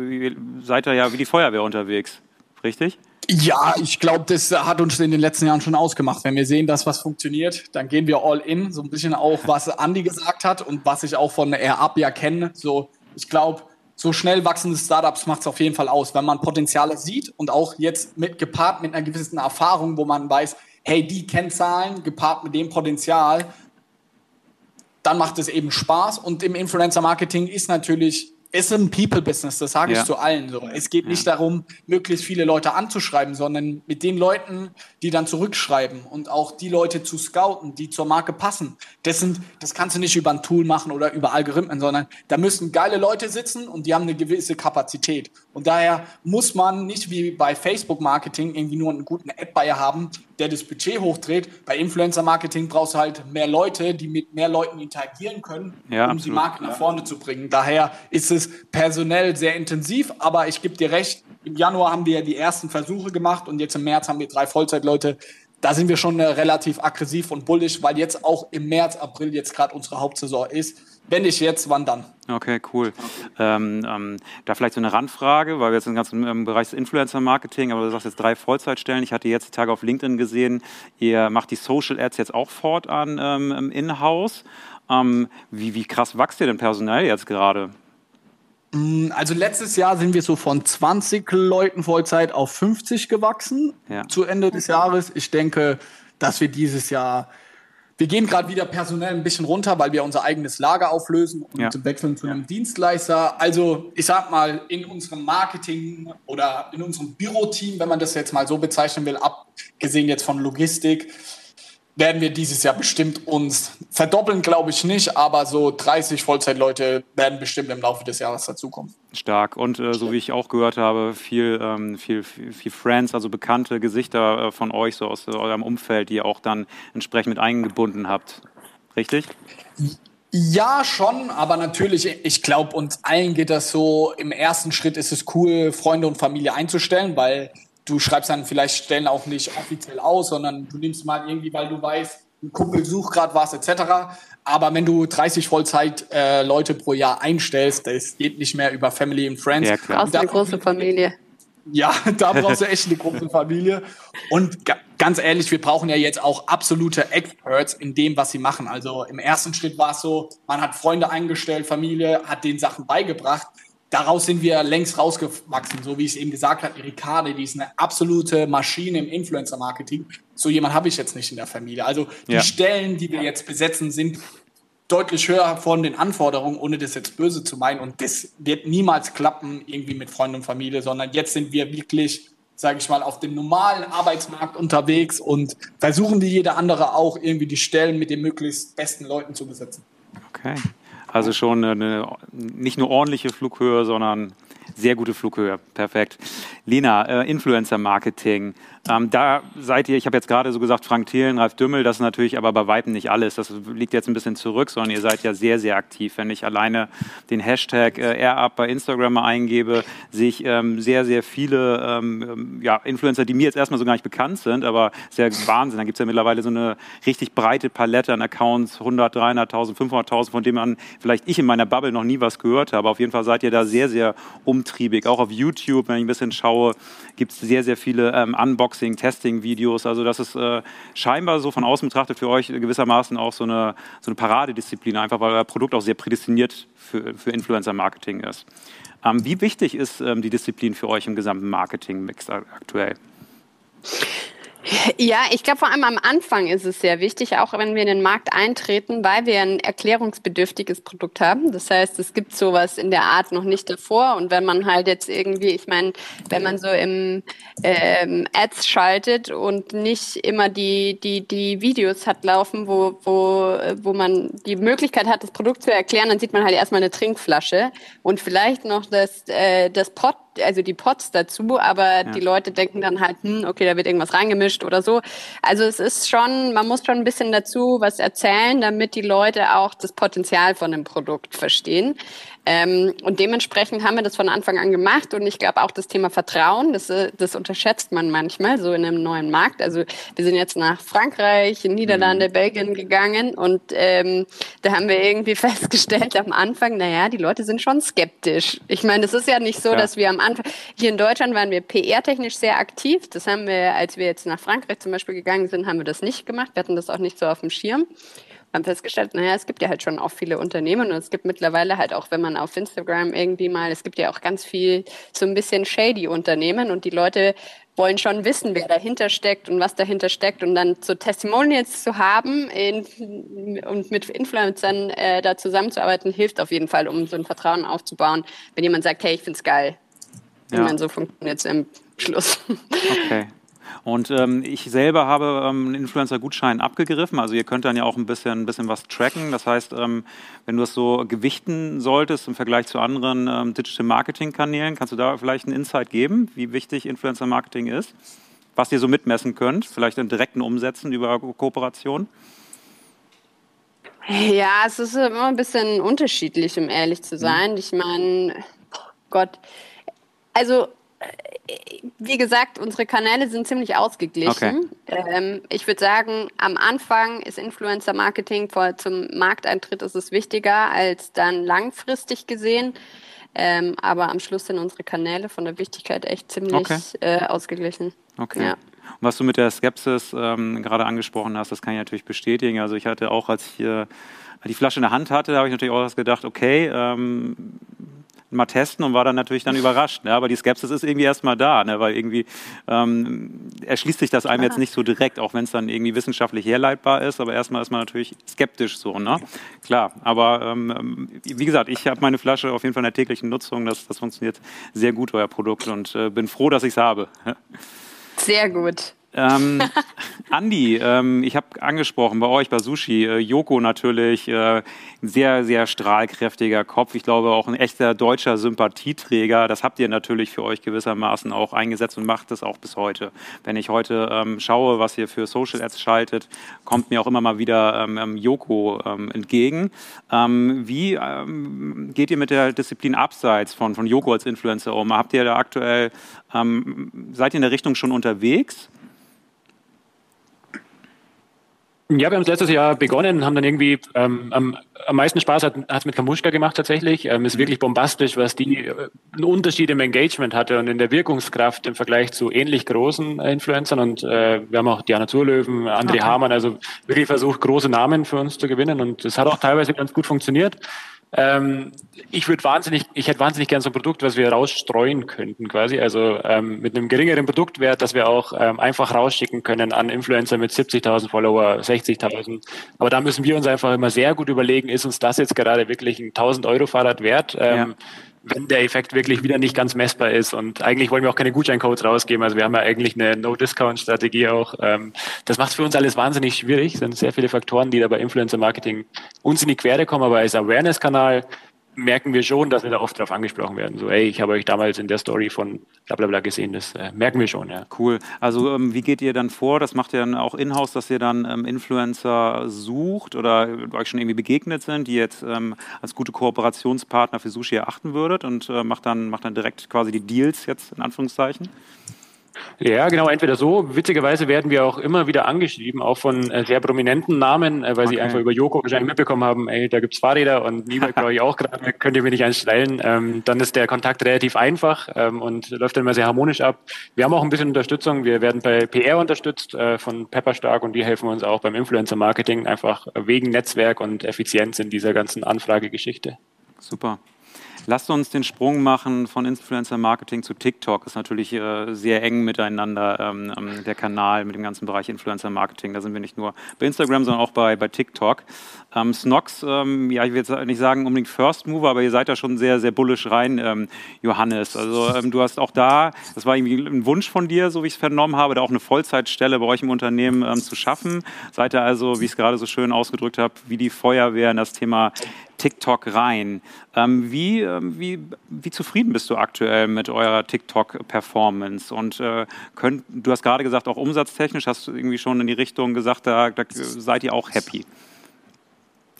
seid ihr ja wie die Feuerwehr unterwegs, richtig?
Ja, ich glaube, das hat uns in den letzten Jahren schon ausgemacht. Wenn wir sehen, dass was funktioniert, dann gehen wir all in. So ein bisschen auch, was Andy gesagt hat und was ich auch von AirUp ja kenne. So, ich glaube, so schnell wachsende Startups macht es auf jeden Fall aus, wenn man Potenziale sieht und auch jetzt mit gepaart mit einer gewissen Erfahrung, wo man weiß, hey, die Kennzahlen gepaart mit dem Potenzial, dann macht es eben Spaß. Und im Influencer-Marketing ist natürlich es ist ein People-Business, das sage ich ja. zu allen so. Es geht ja. nicht darum, möglichst viele Leute anzuschreiben, sondern mit den Leuten, die dann zurückschreiben und auch die Leute zu scouten, die zur Marke passen. Das, sind, das kannst du nicht über ein Tool machen oder über Algorithmen, sondern da müssen geile Leute sitzen und die haben eine gewisse Kapazität. Und daher muss man nicht wie bei Facebook-Marketing irgendwie nur einen guten Ad-Buyer haben, der das Budget hochdreht. Bei Influencer-Marketing brauchst du halt mehr Leute, die mit mehr Leuten interagieren können, ja, um absolut. die Marke nach vorne zu bringen. Daher ist es personell sehr intensiv, aber ich gebe dir recht, im Januar haben wir ja die ersten Versuche gemacht und jetzt im März haben wir drei Vollzeitleute. Da sind wir schon äh, relativ aggressiv und bullisch, weil jetzt auch im März, April jetzt gerade unsere Hauptsaison ist. Wenn nicht jetzt, wann dann?
Okay, cool. Ähm, ähm, da vielleicht so eine Randfrage, weil wir jetzt im ganzen im Bereich des Influencer-Marketing, aber du sagst jetzt drei Vollzeitstellen. Ich hatte jetzt die Tage auf LinkedIn gesehen, ihr macht die Social Ads jetzt auch fortan ähm, in-house. Ähm, wie, wie krass wächst ihr denn personell jetzt gerade?
Mm, also letztes Jahr sind wir so von 20 Leuten Vollzeit auf 50 gewachsen ja. zu Ende des Jahres. Ich denke, dass wir dieses Jahr wir gehen gerade wieder personell ein bisschen runter, weil wir unser eigenes Lager auflösen und ja. wechseln zu einem ja. Dienstleister. Also ich sag mal, in unserem Marketing oder in unserem Büroteam, wenn man das jetzt mal so bezeichnen will, abgesehen jetzt von Logistik, werden wir dieses Jahr bestimmt uns verdoppeln, glaube ich nicht, aber so 30 Vollzeitleute werden bestimmt im Laufe des Jahres dazukommen.
Stark und äh, so wie ich auch gehört habe, viel, ähm, viel, viel, Friends, also bekannte Gesichter äh, von euch, so aus äh, eurem Umfeld, die ihr auch dann entsprechend mit eingebunden habt. Richtig?
Ja, schon, aber natürlich, ich glaube, uns allen geht das so, im ersten Schritt ist es cool, Freunde und Familie einzustellen, weil du schreibst dann vielleicht Stellen auch nicht offiziell aus, sondern du nimmst mal irgendwie, weil du weißt, ein Kumpel sucht gerade was etc. Aber wenn du 30 Vollzeit äh, Leute pro Jahr einstellst, das geht nicht mehr über Family and Friends.
Ja, klar. Brauchst eine große Familie.
Ja, da brauchst du echt eine große Familie. Und ganz ehrlich, wir brauchen ja jetzt auch absolute Experts in dem, was sie machen. Also im ersten Schritt war es so, man hat Freunde eingestellt, Familie, hat den Sachen beigebracht daraus sind wir längst rausgewachsen. So wie ich es eben gesagt habe, Ricade, die ist eine absolute Maschine im Influencer-Marketing. So jemand habe ich jetzt nicht in der Familie. Also die ja. Stellen, die wir jetzt besetzen, sind deutlich höher von den Anforderungen, ohne das jetzt böse zu meinen. Und das wird niemals klappen, irgendwie mit Freunden und Familie, sondern jetzt sind wir wirklich, sage ich mal, auf dem normalen Arbeitsmarkt unterwegs und versuchen wie jeder andere auch irgendwie die Stellen mit den möglichst besten Leuten zu besetzen.
Okay. Also schon eine, nicht nur ordentliche Flughöhe, sondern Sehr gute Flughöhe, perfekt. Lina, äh, Influencer-Marketing. Ähm, da seid ihr, ich habe jetzt gerade so gesagt, Frank Thielen, Ralf Dümmel, das ist natürlich aber bei Weitem nicht alles. Das liegt jetzt ein bisschen zurück, sondern ihr seid ja sehr, sehr aktiv. Wenn ich alleine den Hashtag äh, AirUp bei Instagram mal eingebe, sehe ich ähm, sehr, sehr viele ähm, ja, Influencer, die mir jetzt erstmal so gar nicht bekannt sind, aber sehr Wahnsinn. Da gibt es ja mittlerweile so eine richtig breite Palette an Accounts, 100, 300.000, 500.000, von denen man vielleicht ich in meiner Bubble noch nie was gehört habe. Auf jeden Fall seid ihr da sehr, sehr umtriebig. Auch auf YouTube, wenn ich ein bisschen schaue, gibt es sehr, sehr viele ähm, Unboxings Unboxing, Testing-Videos. Also das ist äh, scheinbar so von außen betrachtet für euch gewissermaßen auch so eine, so eine Paradedisziplin, einfach weil euer Produkt auch sehr prädestiniert für, für Influencer-Marketing ist. Ähm, wie wichtig ist ähm, die Disziplin für euch im gesamten Marketing-Mix aktuell?
Ja, ich glaube, vor allem am Anfang ist es sehr wichtig, auch wenn wir in den Markt eintreten, weil wir ein erklärungsbedürftiges Produkt haben. Das heißt, es gibt sowas in der Art noch nicht davor. Und wenn man halt jetzt irgendwie, ich meine, wenn man so im ähm, Ads schaltet und nicht immer die, die, die Videos hat laufen, wo, wo, wo man die Möglichkeit hat, das Produkt zu erklären, dann sieht man halt erstmal eine Trinkflasche und vielleicht noch das, äh, das Pot also die Pots dazu, aber ja. die Leute denken dann halt, hm, okay, da wird irgendwas reingemischt oder so. Also es ist schon, man muss schon ein bisschen dazu was erzählen, damit die Leute auch das Potenzial von dem Produkt verstehen. Ähm, und dementsprechend haben wir das von Anfang an gemacht. Und ich glaube auch das Thema Vertrauen, das, äh, das unterschätzt man manchmal so in einem neuen Markt. Also wir sind jetzt nach Frankreich, in Niederlande, mhm. Belgien gegangen und ähm, da haben wir irgendwie festgestellt am Anfang, naja, die Leute sind schon skeptisch. Ich meine, es ist ja nicht so, ja. dass wir am Anfang, hier in Deutschland waren wir PR-technisch sehr aktiv. Das haben wir, als wir jetzt nach Frankreich zum Beispiel gegangen sind, haben wir das nicht gemacht. Wir hatten das auch nicht so auf dem Schirm haben festgestellt, naja, es gibt ja halt schon auch viele Unternehmen und es gibt mittlerweile halt auch, wenn man auf Instagram irgendwie mal, es gibt ja auch ganz viel so ein bisschen shady Unternehmen und die Leute wollen schon wissen, wer dahinter steckt und was dahinter steckt und dann so Testimonials zu haben in, und mit Influencern äh, da zusammenzuarbeiten, hilft auf jeden Fall, um so ein Vertrauen aufzubauen, wenn jemand sagt, hey, ich find's geil. Ja. Ich meine, so funktioniert es im Schluss.
Okay. Und ähm, ich selber habe ähm, einen Influencer-Gutschein abgegriffen. Also ihr könnt dann ja auch ein bisschen, ein bisschen was tracken. Das heißt, ähm, wenn du es so gewichten solltest im Vergleich zu anderen ähm, Digital-Marketing-Kanälen, kannst du da vielleicht einen Insight geben, wie wichtig Influencer-Marketing ist? Was ihr so mitmessen könnt, vielleicht in direkten Umsätzen über Kooperation?
Ja, es ist immer ein bisschen unterschiedlich, um ehrlich zu sein. Mhm. Ich meine, Gott, also wie gesagt, unsere Kanäle sind ziemlich ausgeglichen. Okay. Ähm, ich würde sagen, am Anfang ist Influencer-Marketing zum Markteintritt ist es wichtiger als dann langfristig gesehen. Ähm, aber am Schluss sind unsere Kanäle von der Wichtigkeit echt ziemlich okay. äh, ausgeglichen.
Okay. Ja. Und was du mit der Skepsis ähm, gerade angesprochen hast, das kann ich natürlich bestätigen. Also ich hatte auch, als ich äh, die Flasche in der Hand hatte, habe ich natürlich auch gedacht, okay, ähm, mal testen und war dann natürlich dann überrascht. Ne? Aber die Skepsis ist irgendwie erstmal da, ne? weil irgendwie ähm, erschließt sich das einem jetzt nicht so direkt, auch wenn es dann irgendwie wissenschaftlich herleitbar ist. Aber erstmal ist man natürlich skeptisch so. Ne? Klar, aber ähm, wie gesagt, ich habe meine Flasche auf jeden Fall in der täglichen Nutzung. Das, das funktioniert sehr gut, euer Produkt, und äh, bin froh, dass ich es habe.
Sehr gut.
Ähm, Andi, ähm, ich habe angesprochen bei euch bei Sushi, äh, Joko natürlich, äh, ein sehr, sehr strahlkräftiger Kopf. Ich glaube auch ein echter deutscher Sympathieträger. Das habt ihr natürlich für euch gewissermaßen auch eingesetzt und macht es auch bis heute. Wenn ich heute ähm, schaue, was ihr für Social Ads schaltet, kommt mir auch immer mal wieder ähm, ähm, Joko ähm, entgegen. wie geht ihr mit der Disziplin abseits von, von Joko als Influencer um? Habt ihr da aktuell, seid ihr in der Richtung schon unterwegs?
Ja, wir haben es letztes Jahr begonnen, haben dann irgendwie ähm, am, am meisten Spaß hat es mit Kamuschka gemacht tatsächlich. Ähm, ist wirklich bombastisch, was die äh, einen Unterschied im Engagement hatte und in der Wirkungskraft im Vergleich zu ähnlich großen äh, Influencern. Und äh, wir haben auch Diana Zurlöwen, André okay. Hamann, also wirklich versucht, große Namen für uns zu gewinnen. Und das hat auch teilweise ganz gut funktioniert. Ähm, ich würde wahnsinnig, ich hätte wahnsinnig gern so ein Produkt, was wir rausstreuen könnten, quasi. Also ähm, mit einem geringeren Produktwert, dass wir auch ähm, einfach rausschicken können an Influencer mit 70.000 Follower, 60.000. Aber da müssen wir uns einfach immer sehr gut überlegen, ist uns das jetzt gerade wirklich ein 1000 Euro Fahrrad wert? Ähm, ja wenn der Effekt wirklich wieder nicht ganz messbar ist. Und eigentlich wollen wir auch keine Gutscheincodes rausgeben. Also wir haben ja eigentlich eine No-Discount-Strategie auch. Ähm, das macht für uns alles wahnsinnig schwierig. Es sind sehr viele Faktoren, die da bei Influencer-Marketing uns in die Quere kommen, aber als Awareness-Kanal merken wir schon, dass wir da oft darauf angesprochen werden. So, ey, ich habe euch damals in der Story von bla bla bla gesehen. Das äh, merken wir schon, ja.
Cool. Also ähm, wie geht ihr dann vor? Das macht ihr dann auch in-house, dass ihr dann ähm, Influencer sucht oder euch schon irgendwie begegnet sind, die jetzt ähm, als gute Kooperationspartner für Sushi erachten würdet und äh, macht, dann, macht dann direkt quasi die Deals jetzt in Anführungszeichen?
Ja, genau, entweder so. Witzigerweise werden wir auch immer wieder angeschrieben, auch von äh, sehr prominenten Namen, äh, weil okay. sie einfach über Joko wahrscheinlich mitbekommen haben, ey, da gibt's Fahrräder und Nieberg brauche ich auch gerade, könnt ihr mir nicht einstellen. Ähm, dann ist der Kontakt relativ einfach ähm, und läuft dann immer sehr harmonisch ab. Wir haben auch ein bisschen Unterstützung. Wir werden bei PR unterstützt äh, von Pepperstark und die helfen uns auch beim Influencer-Marketing, einfach wegen Netzwerk und Effizienz in dieser ganzen Anfragegeschichte.
Super. Lasst uns den Sprung machen von Influencer Marketing zu TikTok. Ist natürlich äh, sehr eng miteinander, ähm, ähm, der Kanal mit dem ganzen Bereich Influencer Marketing. Da sind wir nicht nur bei Instagram, sondern auch bei, bei TikTok. Ähm, Snox, ähm, ja, ich will jetzt nicht sagen unbedingt First Mover, aber ihr seid da schon sehr, sehr bullisch rein, ähm, Johannes. Also ähm, du hast auch da, das war irgendwie ein Wunsch von dir, so wie ich es vernommen habe, da auch eine Vollzeitstelle bei euch im Unternehmen zu schaffen. Seid ihr also, wie ich es gerade so schön ausgedrückt habe, wie die Feuerwehr in das Thema TikTok rein. Ähm, wie, ähm, wie, wie zufrieden bist du aktuell mit eurer TikTok-Performance? Und äh, könnt, du hast gerade gesagt, auch umsatztechnisch hast du irgendwie schon in die Richtung gesagt, da, da seid ihr auch happy.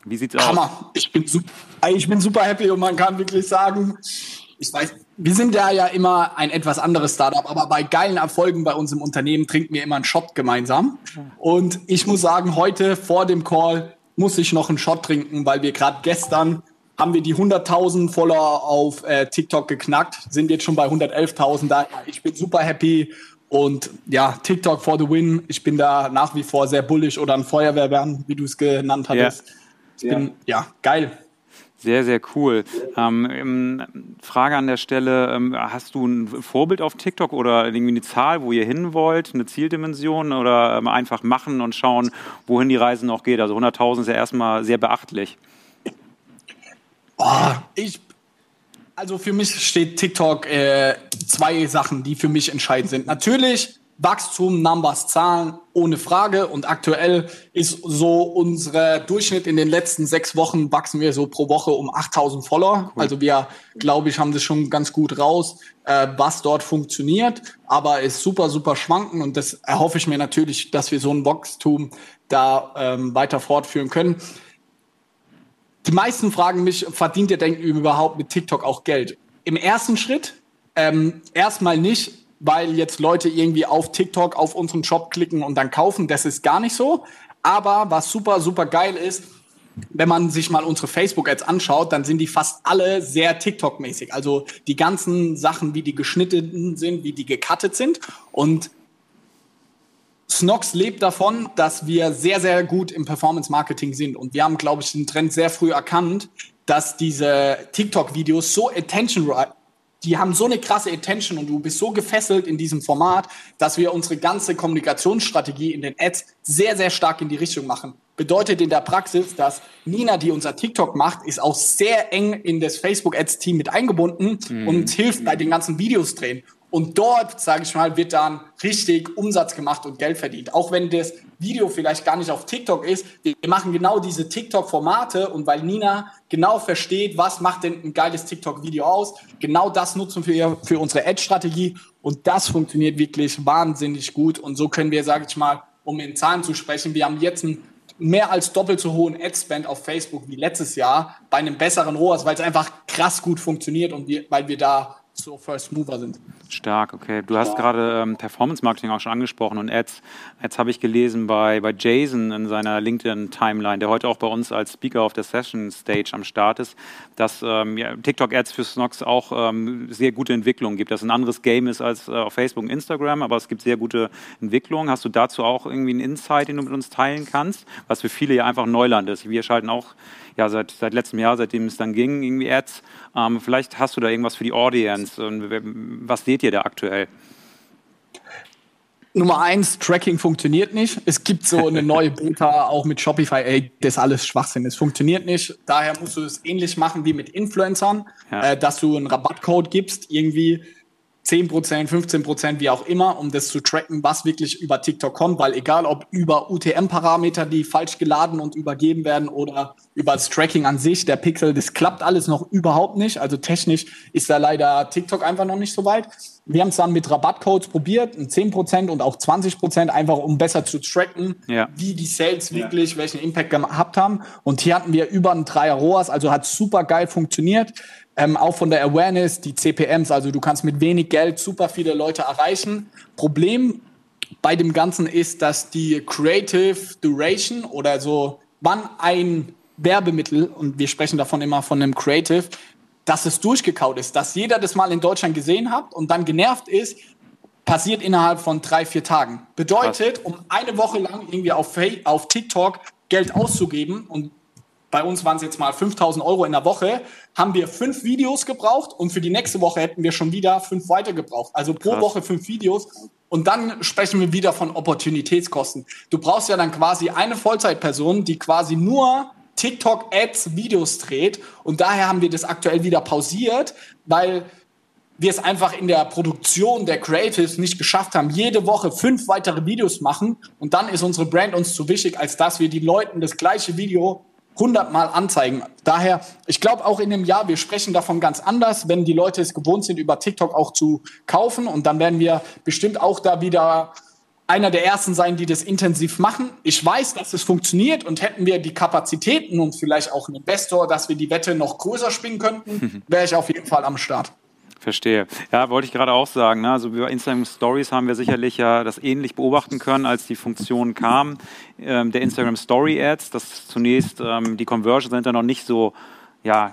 Wie sieht's aus? Hammer. Ich bin, super, ich bin super happy und man kann wirklich sagen, ich weiß, wir sind ja ja immer ein etwas anderes Startup, aber bei geilen Erfolgen bei uns im Unternehmen trinken wir immer einen Shot gemeinsam. Und ich muss sagen, heute vor dem Call muss ich noch einen Shot trinken, weil wir gerade gestern haben wir die 100.000 Follower auf äh, TikTok geknackt, sind jetzt schon bei 111.000. Da ich bin super happy und ja, TikTok for the win. Ich bin da nach wie vor sehr bullish oder ein Feuerwehrmann, wie du es genannt hattest. Ja. Ich bin ja geil.
Sehr, sehr cool. Ähm, Frage an der Stelle, ähm, hast du ein Vorbild auf TikTok oder irgendwie eine Zahl, wo ihr hin wollt, eine Zieldimension oder ähm, einfach machen und schauen, wohin die Reise noch geht? Also 100.000 ist ja erstmal sehr beachtlich.
Oh, ich, also für mich steht TikTok äh, zwei Sachen, die für mich entscheidend sind. Natürlich Wachstum, Numbers, Zahlen, ohne Frage. Und aktuell ist so unser Durchschnitt in den letzten sechs Wochen wachsen wir so pro Woche um 8000 Follower. Cool. Also wir, glaube ich, haben das schon ganz gut raus, äh, was dort funktioniert. Aber ist super, super schwanken. Und das erhoffe ich mir natürlich, dass wir so ein Wachstum da ähm, weiter fortführen können. Die meisten fragen mich, verdient ihr denken überhaupt mit TikTok auch Geld? Im ersten Schritt ähm, erstmal nicht, weil jetzt Leute irgendwie auf TikTok auf unseren Shop klicken und dann kaufen. Das ist gar nicht so. Aber was super, super geil ist, wenn man sich mal unsere Facebook-Ads anschaut, dann sind die fast alle sehr TikTok-mäßig. Also die ganzen Sachen, wie die geschnitten sind, wie die gecuttet sind. Und Snox lebt davon, dass wir sehr, sehr gut im Performance-Marketing sind. Und wir haben, glaube ich, den Trend sehr früh erkannt, dass diese TikTok-Videos so attention die haben so eine krasse Attention und du bist so gefesselt in diesem Format, dass wir unsere ganze Kommunikationsstrategie in den Ads sehr, sehr stark in die Richtung machen. Bedeutet in der Praxis, dass Nina, die unser TikTok macht, ist auch sehr eng in das Facebook-Ads-Team mit eingebunden mhm. und hilft bei den ganzen Videos drehen. Und dort, sage ich mal, wird dann richtig Umsatz gemacht und Geld verdient. Auch wenn das Video vielleicht gar nicht auf TikTok ist, wir machen genau diese TikTok-Formate und weil Nina genau versteht, was macht denn ein geiles TikTok-Video aus, genau das nutzen wir für unsere Ad-Strategie. Und das funktioniert wirklich wahnsinnig gut. Und so können wir, sage ich mal, um in Zahlen zu sprechen, wir haben jetzt einen mehr als doppelt so hohen Ad-Spend auf Facebook wie letztes Jahr bei einem besseren ROAS, weil es einfach krass gut funktioniert und wir, weil wir da so First Mover sind.
Stark, okay. Du hast ja. gerade ähm, Performance Marketing auch schon angesprochen und Ads. Ads habe ich gelesen bei, bei Jason in seiner LinkedIn-Timeline, der heute auch bei uns als Speaker auf der Session Stage am Start ist, dass ähm, ja, TikTok-Ads für Snox auch ähm, sehr gute Entwicklungen gibt. Dass ein anderes Game ist als äh, auf Facebook und Instagram, aber es gibt sehr gute Entwicklungen. Hast du dazu auch irgendwie einen Insight, den du mit uns teilen kannst? Was für viele ja einfach Neuland ist. Wir schalten auch ja, seit, seit letztem Jahr, seitdem es dann ging, irgendwie Ads. Ähm, vielleicht hast du da irgendwas für die Audience. Und was seht ihr da aktuell?
Nummer eins, Tracking funktioniert nicht. Es gibt so eine neue Beta auch mit Shopify. Ey, das ist alles Schwachsinn. Es funktioniert nicht. Daher musst du es ähnlich machen wie mit Influencern, ja. äh, dass du einen Rabattcode gibst, irgendwie 10%, 15%, wie auch immer, um das zu tracken, was wirklich über TikTok kommt, weil egal ob über UTM-Parameter, die falsch geladen und übergeben werden oder über das Tracking an sich, der Pixel, das klappt alles noch überhaupt nicht. Also technisch ist da leider TikTok einfach noch nicht so weit. Wir haben es dann mit Rabattcodes probiert, 10% und auch 20%, einfach um besser zu tracken, ja. wie die Sales wirklich, ja. welchen Impact gehabt haben. Und hier hatten wir über ein Dreier ROAS, also hat super geil funktioniert. Ähm, auch von der Awareness, die CPMs, also du kannst mit wenig Geld super viele Leute erreichen. Problem bei dem Ganzen ist, dass die Creative Duration oder so, wann ein Werbemittel, und wir sprechen davon immer von einem Creative, dass es durchgekaut ist, dass jeder das mal in Deutschland gesehen hat und dann genervt ist, passiert innerhalb von drei, vier Tagen. Bedeutet, um eine Woche lang irgendwie auf, auf TikTok Geld auszugeben und bei uns waren es jetzt mal 5000 Euro in der Woche, haben wir fünf Videos gebraucht und für die nächste Woche hätten wir schon wieder fünf weiter gebraucht. Also pro Krass. Woche fünf Videos und dann sprechen wir wieder von Opportunitätskosten. Du brauchst ja dann quasi eine Vollzeitperson, die quasi nur TikTok-Ads Videos dreht und daher haben wir das aktuell wieder pausiert, weil wir es einfach in der Produktion der Creatives nicht geschafft haben, jede Woche fünf weitere Videos machen und dann ist unsere Brand uns zu wichtig, als dass wir die Leuten das gleiche Video hundertmal anzeigen. Daher, ich glaube auch in dem Jahr, wir sprechen davon ganz anders, wenn die Leute es gewohnt sind, über TikTok auch zu kaufen. Und dann werden wir bestimmt auch da wieder einer der ersten sein, die das intensiv machen. Ich weiß, dass es funktioniert und hätten wir die Kapazitäten und vielleicht auch einen Investor, dass wir die Wette noch größer spielen könnten, wäre ich auf jeden Fall am Start.
Verstehe. Ja, wollte ich gerade auch sagen. Ne? Also über Instagram Stories haben wir sicherlich ja das ähnlich beobachten können, als die Funktion kam ähm, der Instagram Story Ads, dass zunächst ähm, die Conversion Center noch nicht so, ja,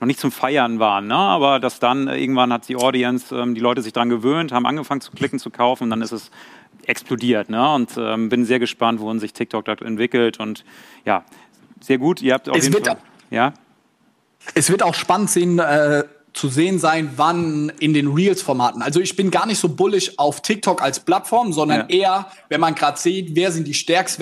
noch nicht zum Feiern waren, ne? aber dass dann irgendwann hat die Audience, ähm, die Leute sich daran gewöhnt, haben angefangen zu klicken, zu kaufen und dann ist es explodiert. Ne? Und ähm, bin sehr gespannt, wohin sich TikTok dort entwickelt und ja, sehr gut. Ihr habt auf
es jeden Fall, ja. Es wird auch spannend sehen, äh, zu sehen sein, wann in den Reels-Formaten. Also ich bin gar nicht so bullish auf TikTok als Plattform, sondern ja. eher, wenn man gerade sieht, wer sind die stärkst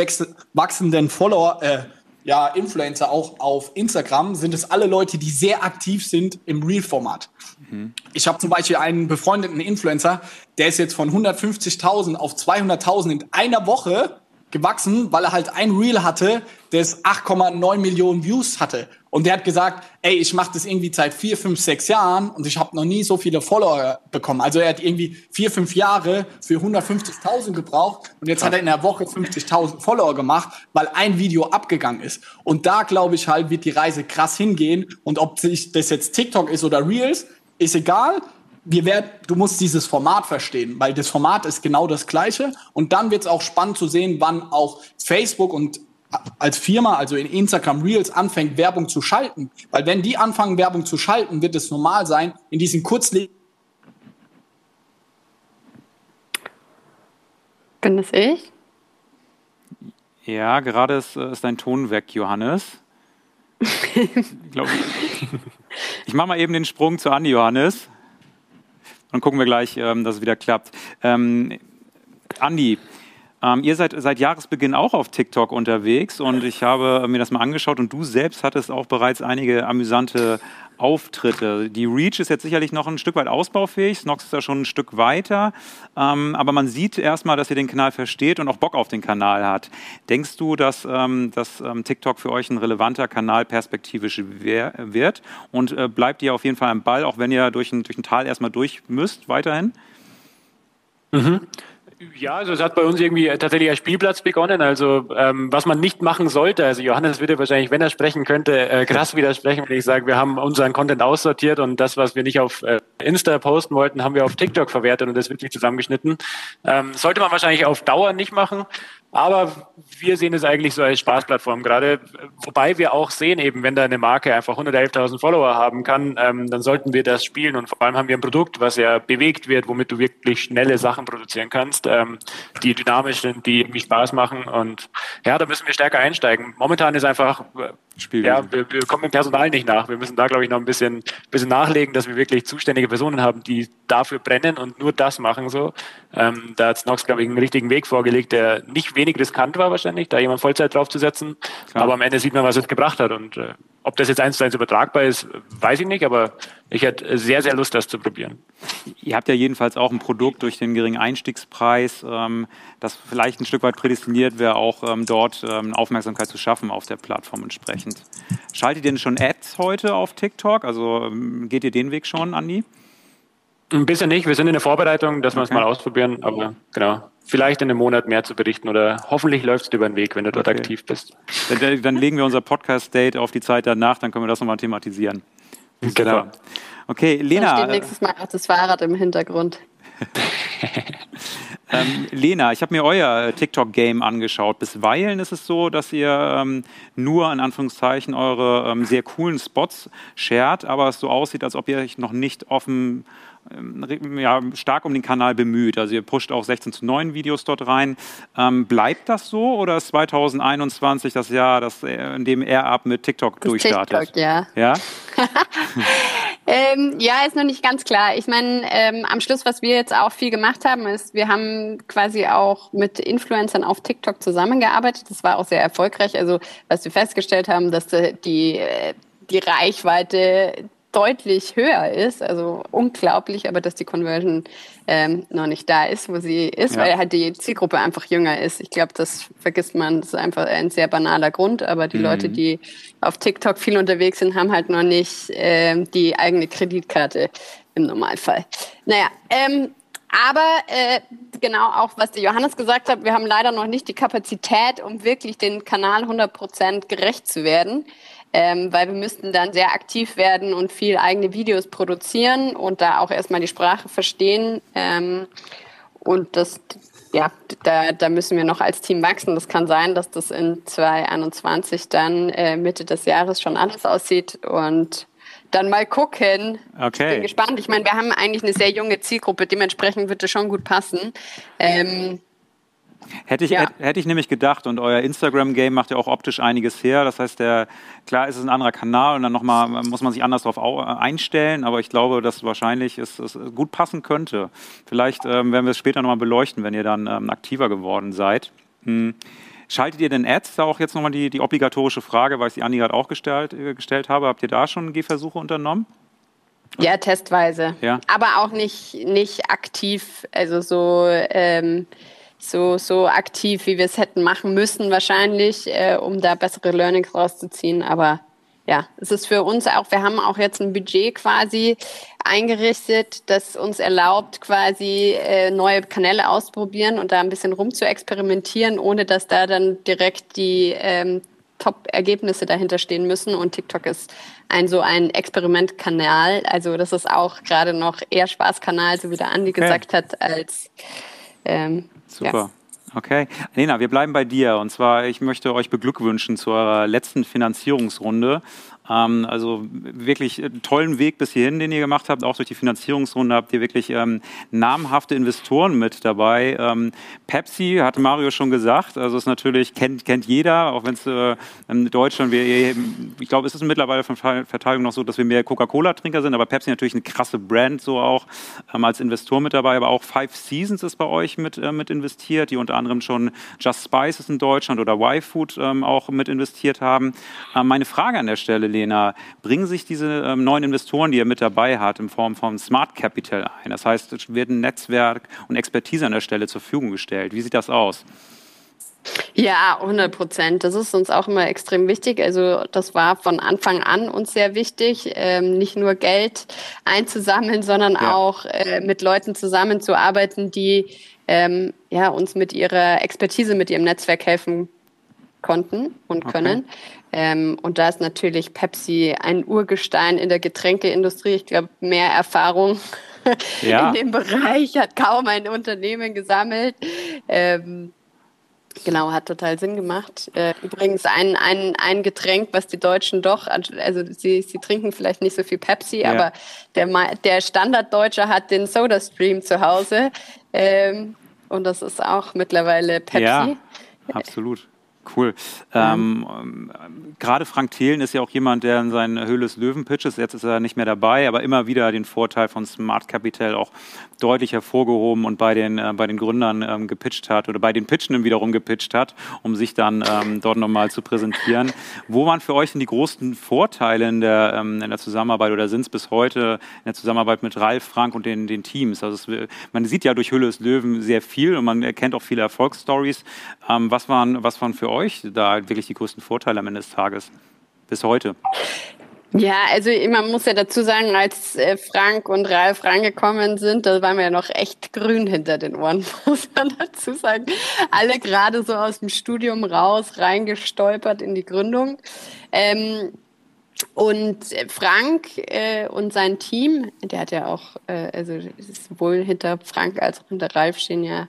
wachsenden Follower, äh, ja, Influencer auch auf Instagram, sind es alle Leute, die sehr aktiv sind im Reel-Format. Mhm. Ich habe zum Beispiel einen befreundeten Influencer, der ist jetzt von 150.000 auf 200.000 in einer Woche gewachsen, weil er halt ein Reel hatte, das 8,9 Millionen Views hatte. Und der hat gesagt, ey, ich mache das irgendwie seit vier, fünf, sechs Jahren und ich habe noch nie so viele Follower bekommen. Also er hat irgendwie vier, fünf Jahre für 150.000 gebraucht und jetzt hat er in der Woche 50.000 Follower gemacht, weil ein Video abgegangen ist. Und da glaube ich halt, wird die Reise krass hingehen. Und ob sich das jetzt TikTok ist oder Reels, ist egal wir werden, du musst dieses Format verstehen, weil das Format ist genau das gleiche. Und dann wird es auch spannend zu sehen, wann auch Facebook und als Firma, also in Instagram Reels, anfängt, Werbung zu schalten. Weil wenn die anfangen, Werbung zu schalten, wird es normal sein, in diesen kurzlebigen
Bin das ich?
Ja, gerade ist, ist dein Ton weg, Johannes. ich ich mache mal eben den Sprung zu Andi, Johannes. Dann gucken wir gleich, ähm, dass es wieder klappt. Ähm, Andi, ähm, ihr seid seit Jahresbeginn auch auf TikTok unterwegs und ich habe mir das mal angeschaut und du selbst hattest auch bereits einige amüsante Auftritte. Die Reach ist jetzt sicherlich noch ein Stück weit ausbaufähig, Snox ist da schon ein Stück weiter, ähm, aber man sieht erstmal, dass ihr den Kanal versteht und auch Bock auf den Kanal hat. Denkst du, dass, ähm, dass ähm, TikTok für euch ein relevanter Kanal perspektivisch wird und äh, bleibt ihr auf jeden Fall am Ball, auch wenn ihr durch ein, durch ein Tal erstmal durch müsst weiterhin?
Mhm. Ja, also es hat bei uns irgendwie tatsächlich als Spielplatz begonnen. Also ähm, was man nicht machen sollte, also Johannes würde wahrscheinlich, wenn er sprechen könnte, äh, krass widersprechen, wenn ich sage, wir haben unseren Content aussortiert und das, was wir nicht auf äh, Insta posten wollten, haben wir auf TikTok verwertet und das wirklich zusammengeschnitten. Ähm, sollte man wahrscheinlich auf Dauer nicht machen. Aber wir sehen es eigentlich so als Spaßplattform gerade, wobei wir auch sehen eben, wenn da eine Marke einfach 111.000 Follower haben kann, ähm, dann sollten wir das spielen. Und vor allem haben wir ein Produkt, was ja bewegt wird, womit du wirklich schnelle Sachen produzieren kannst, ähm, die dynamisch sind, die irgendwie Spaß machen. Und ja, da müssen wir stärker einsteigen. Momentan ist einfach, Spiel ja, wir, wir kommen im Personal nicht nach. Wir müssen da, glaube ich, noch ein bisschen, bisschen nachlegen, dass wir wirklich zuständige Personen haben, die dafür brennen und nur das machen so. Ähm, da hat Snox, glaube ich, einen richtigen Weg vorgelegt, der nicht wenig riskant war wahrscheinlich, da jemand Vollzeit draufzusetzen. Klar. Aber am Ende sieht man, was es gebracht hat. Und äh, ob das jetzt eins zu eins übertragbar ist, weiß ich nicht, aber ich hätte sehr, sehr Lust, das zu probieren.
Ihr habt ja jedenfalls auch ein Produkt durch den geringen Einstiegspreis, ähm, das vielleicht ein Stück weit prädestiniert wäre, auch ähm, dort ähm, Aufmerksamkeit zu schaffen auf der Plattform entsprechend. Schaltet ihr denn schon Ads heute auf TikTok? Also geht ihr den Weg schon, Andi?
Ein bisschen nicht. Wir sind in der Vorbereitung, dass wir es mal ausprobieren. Aber genau, vielleicht in einem Monat mehr zu berichten oder hoffentlich läuft es über den Weg, wenn du dort okay. aktiv bist.
Dann, dann, legen wir unser Podcast-Date auf die Zeit danach, dann können wir das nochmal thematisieren.
Genau.
Okay, Lena. Da
steht nächstes Mal auch das Fahrrad im Hintergrund.
ähm, Lena, ich habe mir euer TikTok-Game angeschaut. Bisweilen ist es so, dass ihr ähm, nur in Anführungszeichen eure ähm, sehr coolen Spots shared, aber es so aussieht, als ob ihr euch noch nicht offen ja, stark um den Kanal bemüht. Also ihr pusht auch 16 zu 9 Videos dort rein. Ähm, bleibt das so oder ist 2021 das Jahr, das, äh, in dem AirUp mit TikTok das durchstartet?
TikTok, ja.
Ja?
ähm, ja, ist noch nicht ganz klar. Ich meine, ähm, am Schluss, was wir jetzt auch viel gemacht haben, ist, wir haben quasi auch mit Influencern auf TikTok zusammengearbeitet. Das war auch sehr erfolgreich. Also, was wir festgestellt haben, dass die, äh, die Reichweite deutlich höher ist. Also unglaublich, aber dass die Conversion ähm, noch nicht da ist, wo sie ist, ja. weil halt die Zielgruppe einfach jünger ist. Ich glaube, das vergisst man. Das ist einfach ein sehr banaler Grund, aber die mhm. Leute, die auf TikTok viel unterwegs sind, haben halt noch nicht ähm, die eigene Kreditkarte im Normalfall. Naja, ähm, aber äh, genau auch, was der Johannes gesagt hat, wir haben leider noch nicht die Kapazität, um wirklich den Kanal 100% gerecht zu werden ähm, weil wir müssten dann sehr aktiv werden und viel eigene Videos produzieren und da auch erstmal die Sprache verstehen. Ähm, und das, ja, da, da müssen wir noch als Team wachsen. Das kann sein, dass das in 2021 dann äh, Mitte des Jahres schon anders aussieht und dann mal gucken.
Okay.
Ich bin gespannt. Ich meine, wir haben eigentlich eine sehr junge Zielgruppe, dementsprechend wird es schon gut passen. Ähm,
Hätte ich, ja. hätte ich nämlich gedacht, und euer Instagram-Game macht ja auch optisch einiges her. Das heißt, der, klar ist es ein anderer Kanal und dann nochmal muss man sich anders darauf einstellen, aber ich glaube, dass wahrscheinlich es, es gut passen könnte. Vielleicht ähm, werden wir es später nochmal beleuchten, wenn ihr dann ähm, aktiver geworden seid. Hm. Schaltet ihr denn Ads? Da auch jetzt nochmal die, die obligatorische Frage, weil ich die Andi gerade auch gestellt, äh, gestellt habe. Habt ihr da schon Gehversuche unternommen?
Ja, testweise.
Ja.
Aber auch nicht, nicht aktiv. Also so. Ähm, so, so aktiv, wie wir es hätten machen müssen, wahrscheinlich, äh, um da bessere Learnings rauszuziehen. Aber ja, es ist für uns auch, wir haben auch jetzt ein Budget quasi eingerichtet, das uns erlaubt, quasi äh, neue Kanäle auszuprobieren und da ein bisschen rum zu experimentieren, ohne dass da dann direkt die ähm, Top-Ergebnisse dahinter stehen müssen. Und TikTok ist ein so ein Experimentkanal. Also das ist auch gerade noch eher Spaßkanal, so wie der Andi okay. gesagt hat, als ähm,
Super. Ja. Okay. Lena, wir bleiben bei dir. Und zwar, ich möchte euch beglückwünschen zur letzten Finanzierungsrunde. Ähm, also wirklich tollen Weg bis hierhin, den ihr gemacht habt. Auch durch die Finanzierungsrunde habt ihr wirklich ähm, namhafte Investoren mit dabei. Ähm, Pepsi, hat Mario schon gesagt, also ist natürlich, kennt, kennt jeder, auch wenn es äh, in Deutschland, wir, ich glaube, es ist mittlerweile von Verteilung noch so, dass wir mehr Coca-Cola-Trinker sind, aber Pepsi natürlich eine krasse Brand, so auch ähm, als Investor mit dabei. Aber auch Five Seasons ist bei euch mit, äh, mit investiert, die unter anderem schon Just Spices in Deutschland oder Y-Food ähm, auch mit investiert haben. Ähm, meine Frage an der Stelle, Lena, bringen sich diese ähm, neuen Investoren, die ihr mit dabei habt, in Form von Smart Capital ein? Das heißt, es wird ein Netzwerk und Expertise an der Stelle zur Verfügung gestellt. Wie sieht das aus?
Ja, 100 Prozent. Das ist uns auch immer extrem wichtig. Also das war von Anfang an uns sehr wichtig, ähm, nicht nur Geld einzusammeln, sondern ja. auch äh, mit Leuten zusammenzuarbeiten, die ähm, ja, uns mit ihrer Expertise, mit ihrem Netzwerk helfen konnten und können. Okay. Ähm, und da ist natürlich Pepsi ein Urgestein in der Getränkeindustrie. Ich glaube, mehr Erfahrung ja. in dem Bereich hat kaum ein Unternehmen gesammelt. Ähm, Genau, hat total Sinn gemacht. Äh, übrigens ein, ein, ein Getränk, was die Deutschen doch, also sie, sie trinken vielleicht nicht so viel Pepsi, ja. aber der, der Standarddeutsche hat den SodaStream zu Hause. Ähm, und das ist auch mittlerweile Pepsi.
Ja, absolut. Cool. Ähm, ähm, Gerade Frank Thelen ist ja auch jemand, der in seinen Höhle des Löwen pitches, jetzt ist er nicht mehr dabei, aber immer wieder den Vorteil von Smart Capital auch deutlich hervorgehoben und bei den, äh, bei den Gründern ähm, gepitcht hat oder bei den Pitchenden wiederum gepitcht hat, um sich dann ähm, dort nochmal zu präsentieren. Wo waren für euch denn die großen Vorteile in der, ähm, in der Zusammenarbeit oder sind es bis heute in der Zusammenarbeit mit Ralf, Frank und den, den Teams? Also es, man sieht ja durch Höhle des Löwen sehr viel und man erkennt auch viele Erfolgsstories. Ähm, was, waren, was waren für euch da wirklich die größten Vorteile am Ende des Tages bis heute?
Ja, also man muss ja dazu sagen, als äh, Frank und Ralf reingekommen sind, da waren wir ja noch echt grün hinter den Ohren, muss man dazu sagen. Alle gerade so aus dem Studium raus, reingestolpert in die Gründung. Ähm, und Frank äh, und sein Team, der hat ja auch, äh, also sowohl hinter Frank als auch hinter Ralf stehen ja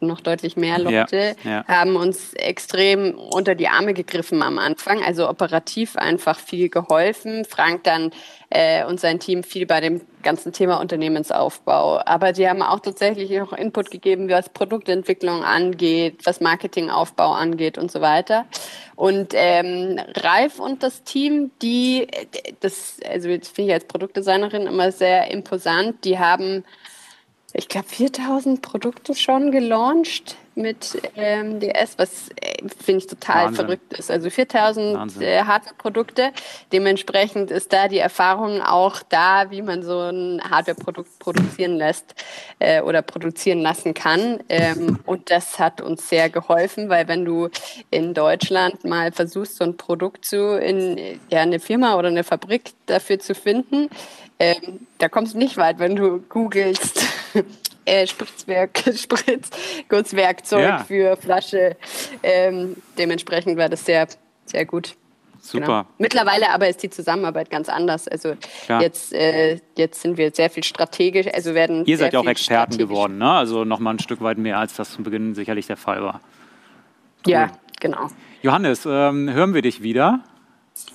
noch deutlich mehr Leute, ja, ja. haben uns extrem unter die Arme gegriffen am Anfang, also operativ einfach viel geholfen. Frank dann äh, und sein Team viel bei dem ganzen Thema Unternehmensaufbau. Aber die haben auch tatsächlich noch Input gegeben, was Produktentwicklung angeht, was Marketingaufbau angeht und so weiter. Und ähm, Ralf und das Team, die, das, also jetzt finde ich als Produktdesignerin immer sehr imposant, die haben ich glaube, 4000 Produkte schon gelauncht mit ähm, DS, was äh, finde ich total Wahnsinn. verrückt ist. Also 4000 äh, Hardware-Produkte. Dementsprechend ist da die Erfahrung auch da, wie man so ein Hardware-Produkt produzieren lässt äh, oder produzieren lassen kann. Ähm, und das hat uns sehr geholfen, weil wenn du in Deutschland mal versuchst, so ein Produkt zu in ja, eine Firma oder eine Fabrik dafür zu finden, ähm, da kommst du nicht weit, wenn du googelst äh, Spritzwerk, Spritz, kurz Werkzeug ja. für Flasche. Ähm, dementsprechend war das sehr, sehr gut.
Super. Genau.
Mittlerweile aber ist die Zusammenarbeit ganz anders. Also jetzt, äh, jetzt sind wir sehr viel strategisch, also werden.
Ihr seid ja auch Experten geworden, ne? Also nochmal ein Stück weit mehr, als das zu Beginn sicherlich der Fall war.
Cool. Ja, genau.
Johannes, ähm, hören wir dich wieder?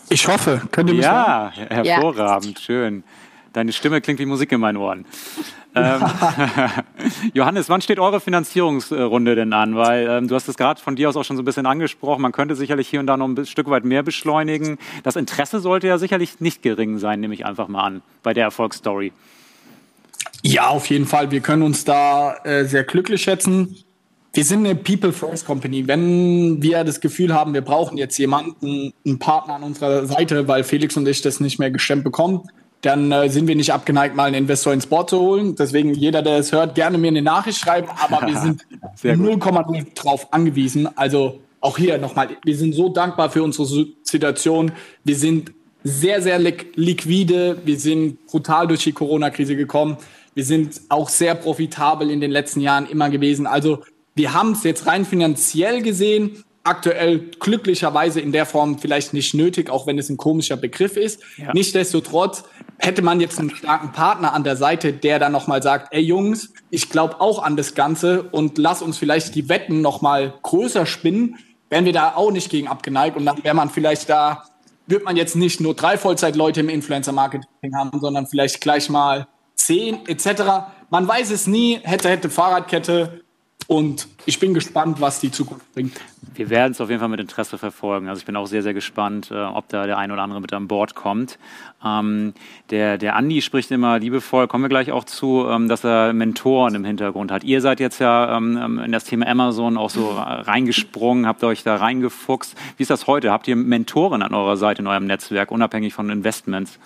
Ich hoffe. Könnt ihr mich
ja, hören? hervorragend, ja. schön. Deine Stimme klingt wie Musik in meinen Ohren. ähm, Johannes, wann steht eure Finanzierungsrunde denn an? Weil ähm, du hast es gerade von dir aus auch schon so ein bisschen angesprochen. Man könnte sicherlich hier und da noch ein Stück weit mehr beschleunigen. Das Interesse sollte ja sicherlich nicht gering sein, nehme ich einfach mal an, bei der Erfolgsstory.
Ja, auf jeden Fall. Wir können uns da äh, sehr glücklich schätzen. Wir sind eine People First Company. Wenn wir das Gefühl haben, wir brauchen jetzt jemanden, einen Partner an unserer Seite, weil Felix und ich das nicht mehr gestemmt bekommen, dann äh, sind wir nicht abgeneigt, mal einen Investor ins Board zu holen. Deswegen jeder, der es hört, gerne mir eine Nachricht schreiben, aber wir sind 0,0 drauf angewiesen. Also auch hier nochmal, wir sind so dankbar für unsere Situation. Wir sind sehr, sehr liquide. Wir sind brutal durch die Corona-Krise gekommen. Wir sind auch sehr profitabel in den letzten Jahren immer gewesen. Also wir haben es jetzt rein finanziell gesehen, aktuell glücklicherweise in der Form vielleicht nicht nötig, auch wenn es ein komischer Begriff ist. Ja. Nichtsdestotrotz hätte man jetzt einen starken Partner an der Seite, der dann nochmal sagt, ey Jungs, ich glaube auch an das Ganze und lass uns vielleicht die Wetten nochmal größer spinnen, wären wir da auch nicht gegen abgeneigt und dann wäre man vielleicht da, wird man jetzt nicht nur drei Vollzeitleute im Influencer-Marketing haben, sondern vielleicht gleich mal zehn etc. Man weiß es nie, hätte, hätte Fahrradkette, und ich bin gespannt, was die Zukunft bringt.
Wir werden es auf jeden Fall mit Interesse verfolgen. Also ich bin auch sehr, sehr gespannt, äh, ob da der ein oder andere mit an Bord kommt. Ähm, der, der Andi spricht immer liebevoll, kommen wir gleich auch zu, ähm, dass er Mentoren im Hintergrund hat. Ihr seid jetzt ja ähm, ähm in das Thema Amazon auch so reingesprungen, habt euch da reingefuchst. Wie ist das heute? Habt ihr Mentoren an eurer Seite in eurem Netzwerk, unabhängig von Investments?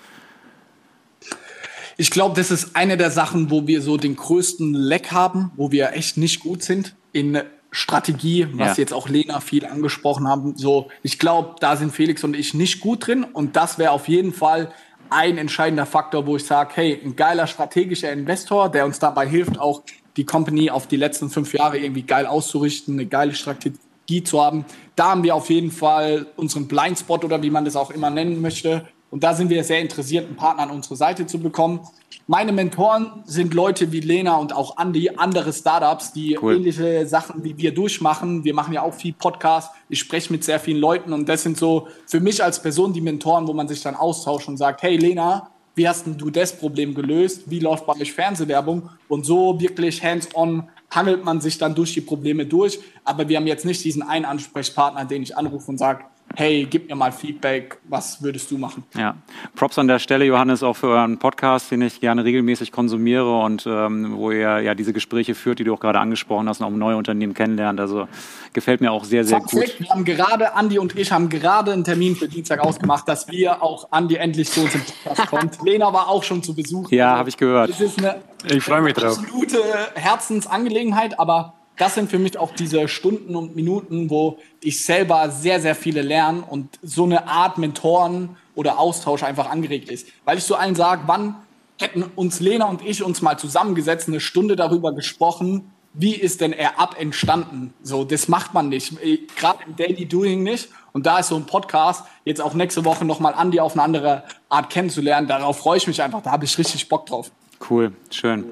Ich glaube, das ist eine der Sachen, wo wir so den größten Leck haben, wo wir echt nicht gut sind in Strategie, was ja. jetzt auch Lena viel angesprochen haben. So, ich glaube, da sind Felix und ich nicht gut drin und das wäre auf jeden Fall ein entscheidender Faktor, wo ich sage, hey, ein geiler strategischer Investor, der uns dabei hilft, auch die Company auf die letzten fünf Jahre irgendwie geil auszurichten, eine geile Strategie zu haben. Da haben wir auf jeden Fall unseren Blindspot oder wie man das auch immer nennen möchte, und da sind wir sehr interessiert, einen Partner an unsere Seite zu bekommen. Meine Mentoren sind Leute wie Lena und auch Andy, andere Startups, die cool. ähnliche Sachen wie wir durchmachen. Wir machen ja auch viel Podcast. Ich spreche mit sehr vielen Leuten und das sind so für mich als Person die Mentoren, wo man sich dann austauscht und sagt, hey Lena, wie hast du das Problem gelöst, wie läuft bei euch Fernsehwerbung und so wirklich hands-on hangelt man sich dann durch die Probleme durch. Aber wir haben jetzt nicht diesen einen Ansprechpartner, den ich anrufe und sage, hey, gib mir mal Feedback, was würdest du machen?
Ja, Props an der Stelle, Johannes, auch für euren Podcast, den ich gerne regelmäßig konsumiere und ähm, wo ihr ja diese Gespräche führt, die du auch gerade angesprochen hast, und auch neue Unternehmen kennenlernt. Also gefällt mir auch sehr, sehr gut.
Wir haben gerade, Andi und ich haben gerade einen Termin für Dienstag ausgemacht, dass wir auch Andi endlich zu uns im Podcast kommt. Lena war auch schon zu Besuch.
Ja, also, habe ich gehört.
Das ist eine ich freue mich drauf. absolute Herzensangelegenheit, aber das sind für mich auch diese Stunden und Minuten, wo ich selber sehr, sehr viele lerne und so eine Art Mentoren oder Austausch einfach angeregt ist. Weil ich so allen sage, wann hätten uns Lena und ich uns mal zusammengesetzt, eine Stunde darüber gesprochen, wie ist denn er ab entstanden? So, das macht man nicht, gerade im Daily Doing nicht. Und da ist so ein Podcast jetzt auch nächste Woche nochmal Andi auf eine andere Art kennenzulernen. Darauf freue ich mich einfach. Da habe ich richtig Bock drauf.
Cool, schön.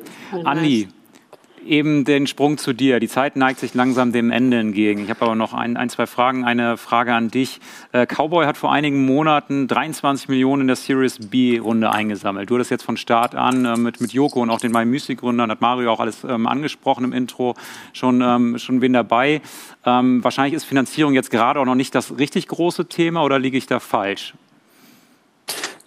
Andi, eben den Sprung zu dir. Die Zeit neigt sich langsam dem Ende entgegen. Ich habe aber noch ein, ein, zwei Fragen. Eine Frage an dich. Äh, Cowboy hat vor einigen Monaten 23 Millionen in der Series B-Runde eingesammelt. Du hattest jetzt von Start an äh, mit, mit Joko und auch den My Music-Gründern, hat Mario auch alles ähm, angesprochen im Intro, schon, ähm, schon wen dabei. Ähm, wahrscheinlich ist Finanzierung jetzt gerade auch noch nicht das richtig große Thema oder liege ich da falsch?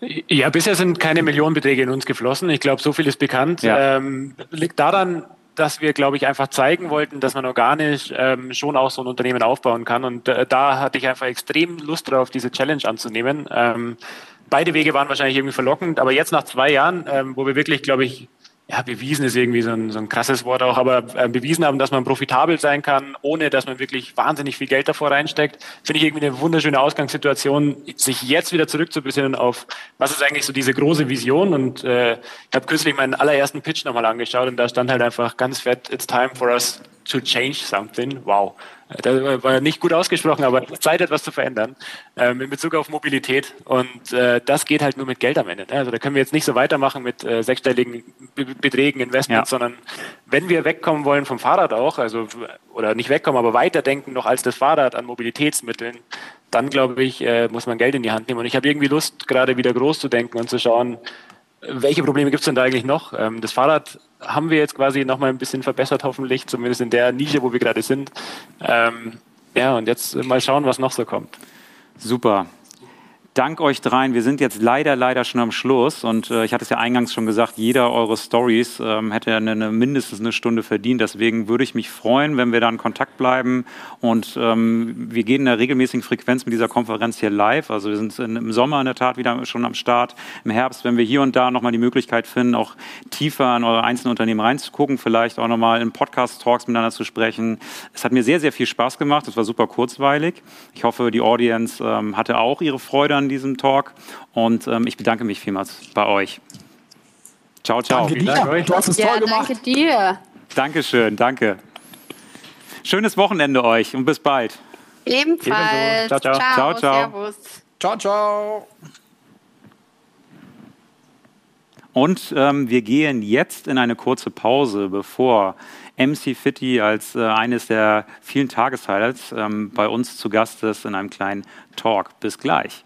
Ja, bisher sind keine Millionenbeträge in uns geflossen. Ich glaube, so viel ist bekannt. Ja. Ähm, liegt daran, dass wir, glaube ich, einfach zeigen wollten, dass man organisch ähm, schon auch so ein Unternehmen aufbauen kann. Und äh, da hatte ich einfach extrem Lust drauf, diese Challenge anzunehmen. Ähm, beide Wege waren wahrscheinlich irgendwie verlockend, aber jetzt nach zwei Jahren, ähm, wo wir wirklich, glaube ich, ja, bewiesen ist irgendwie so ein, so ein krasses Wort auch, aber äh, bewiesen haben, dass man profitabel sein kann, ohne dass man wirklich wahnsinnig viel Geld davor reinsteckt, finde ich irgendwie eine wunderschöne Ausgangssituation, sich jetzt wieder zurückzubesinnen auf, was ist eigentlich so diese große Vision und äh, ich habe kürzlich meinen allerersten Pitch nochmal angeschaut und da stand halt einfach ganz fett, it's time for us to change something. Wow. Das war nicht gut ausgesprochen, aber Zeit, etwas zu verändern ähm, in Bezug auf Mobilität. Und äh, das geht halt nur mit Geld am Ende. Ne? Also da können wir jetzt nicht so weitermachen mit äh, sechsstelligen Be Beträgen, Investments, ja. sondern wenn wir wegkommen wollen vom Fahrrad auch, also oder nicht wegkommen, aber weiterdenken noch als das Fahrrad an Mobilitätsmitteln, dann glaube ich, äh, muss man Geld in die Hand nehmen. Und ich habe irgendwie Lust, gerade wieder groß zu denken und zu schauen, welche Probleme gibt es denn da eigentlich noch? Ähm, das Fahrrad haben wir jetzt quasi nochmal ein bisschen verbessert, hoffentlich, zumindest in der Nische, wo wir gerade sind. Ähm, ja, und jetzt mal schauen, was noch so kommt.
Super dank euch dreien. Wir sind jetzt leider, leider schon am Schluss. Und äh, ich hatte es ja eingangs schon gesagt, jeder eure Stories ähm, hätte eine, eine, mindestens eine Stunde verdient. Deswegen würde ich mich freuen, wenn wir da in Kontakt bleiben. Und ähm, wir gehen in der regelmäßigen Frequenz mit dieser Konferenz hier live. Also wir sind in, im Sommer in der Tat wieder schon am Start. Im Herbst, wenn wir hier und da nochmal die Möglichkeit finden, auch tiefer in eure einzelnen Unternehmen reinzugucken, vielleicht auch nochmal in Podcast-Talks miteinander zu sprechen. Es hat mir sehr, sehr viel Spaß gemacht. Es war super kurzweilig. Ich hoffe, die Audience ähm, hatte auch ihre Freude an diesem Talk und ähm, ich bedanke mich vielmals bei euch. Ciao, ciao.
Danke dir. Du hast es ja, toll gemacht.
Danke dir.
Dankeschön, danke. Schönes Wochenende euch und bis bald.
Ebenfalls.
Ciao, ciao. Ciao, ciao. ciao. Servus.
Ciao, ciao.
Und ähm, wir gehen jetzt in eine kurze Pause, bevor MC Fitty als äh, eines der vielen Tageshighlights ähm, bei uns zu Gast ist in einem kleinen Talk. Bis gleich.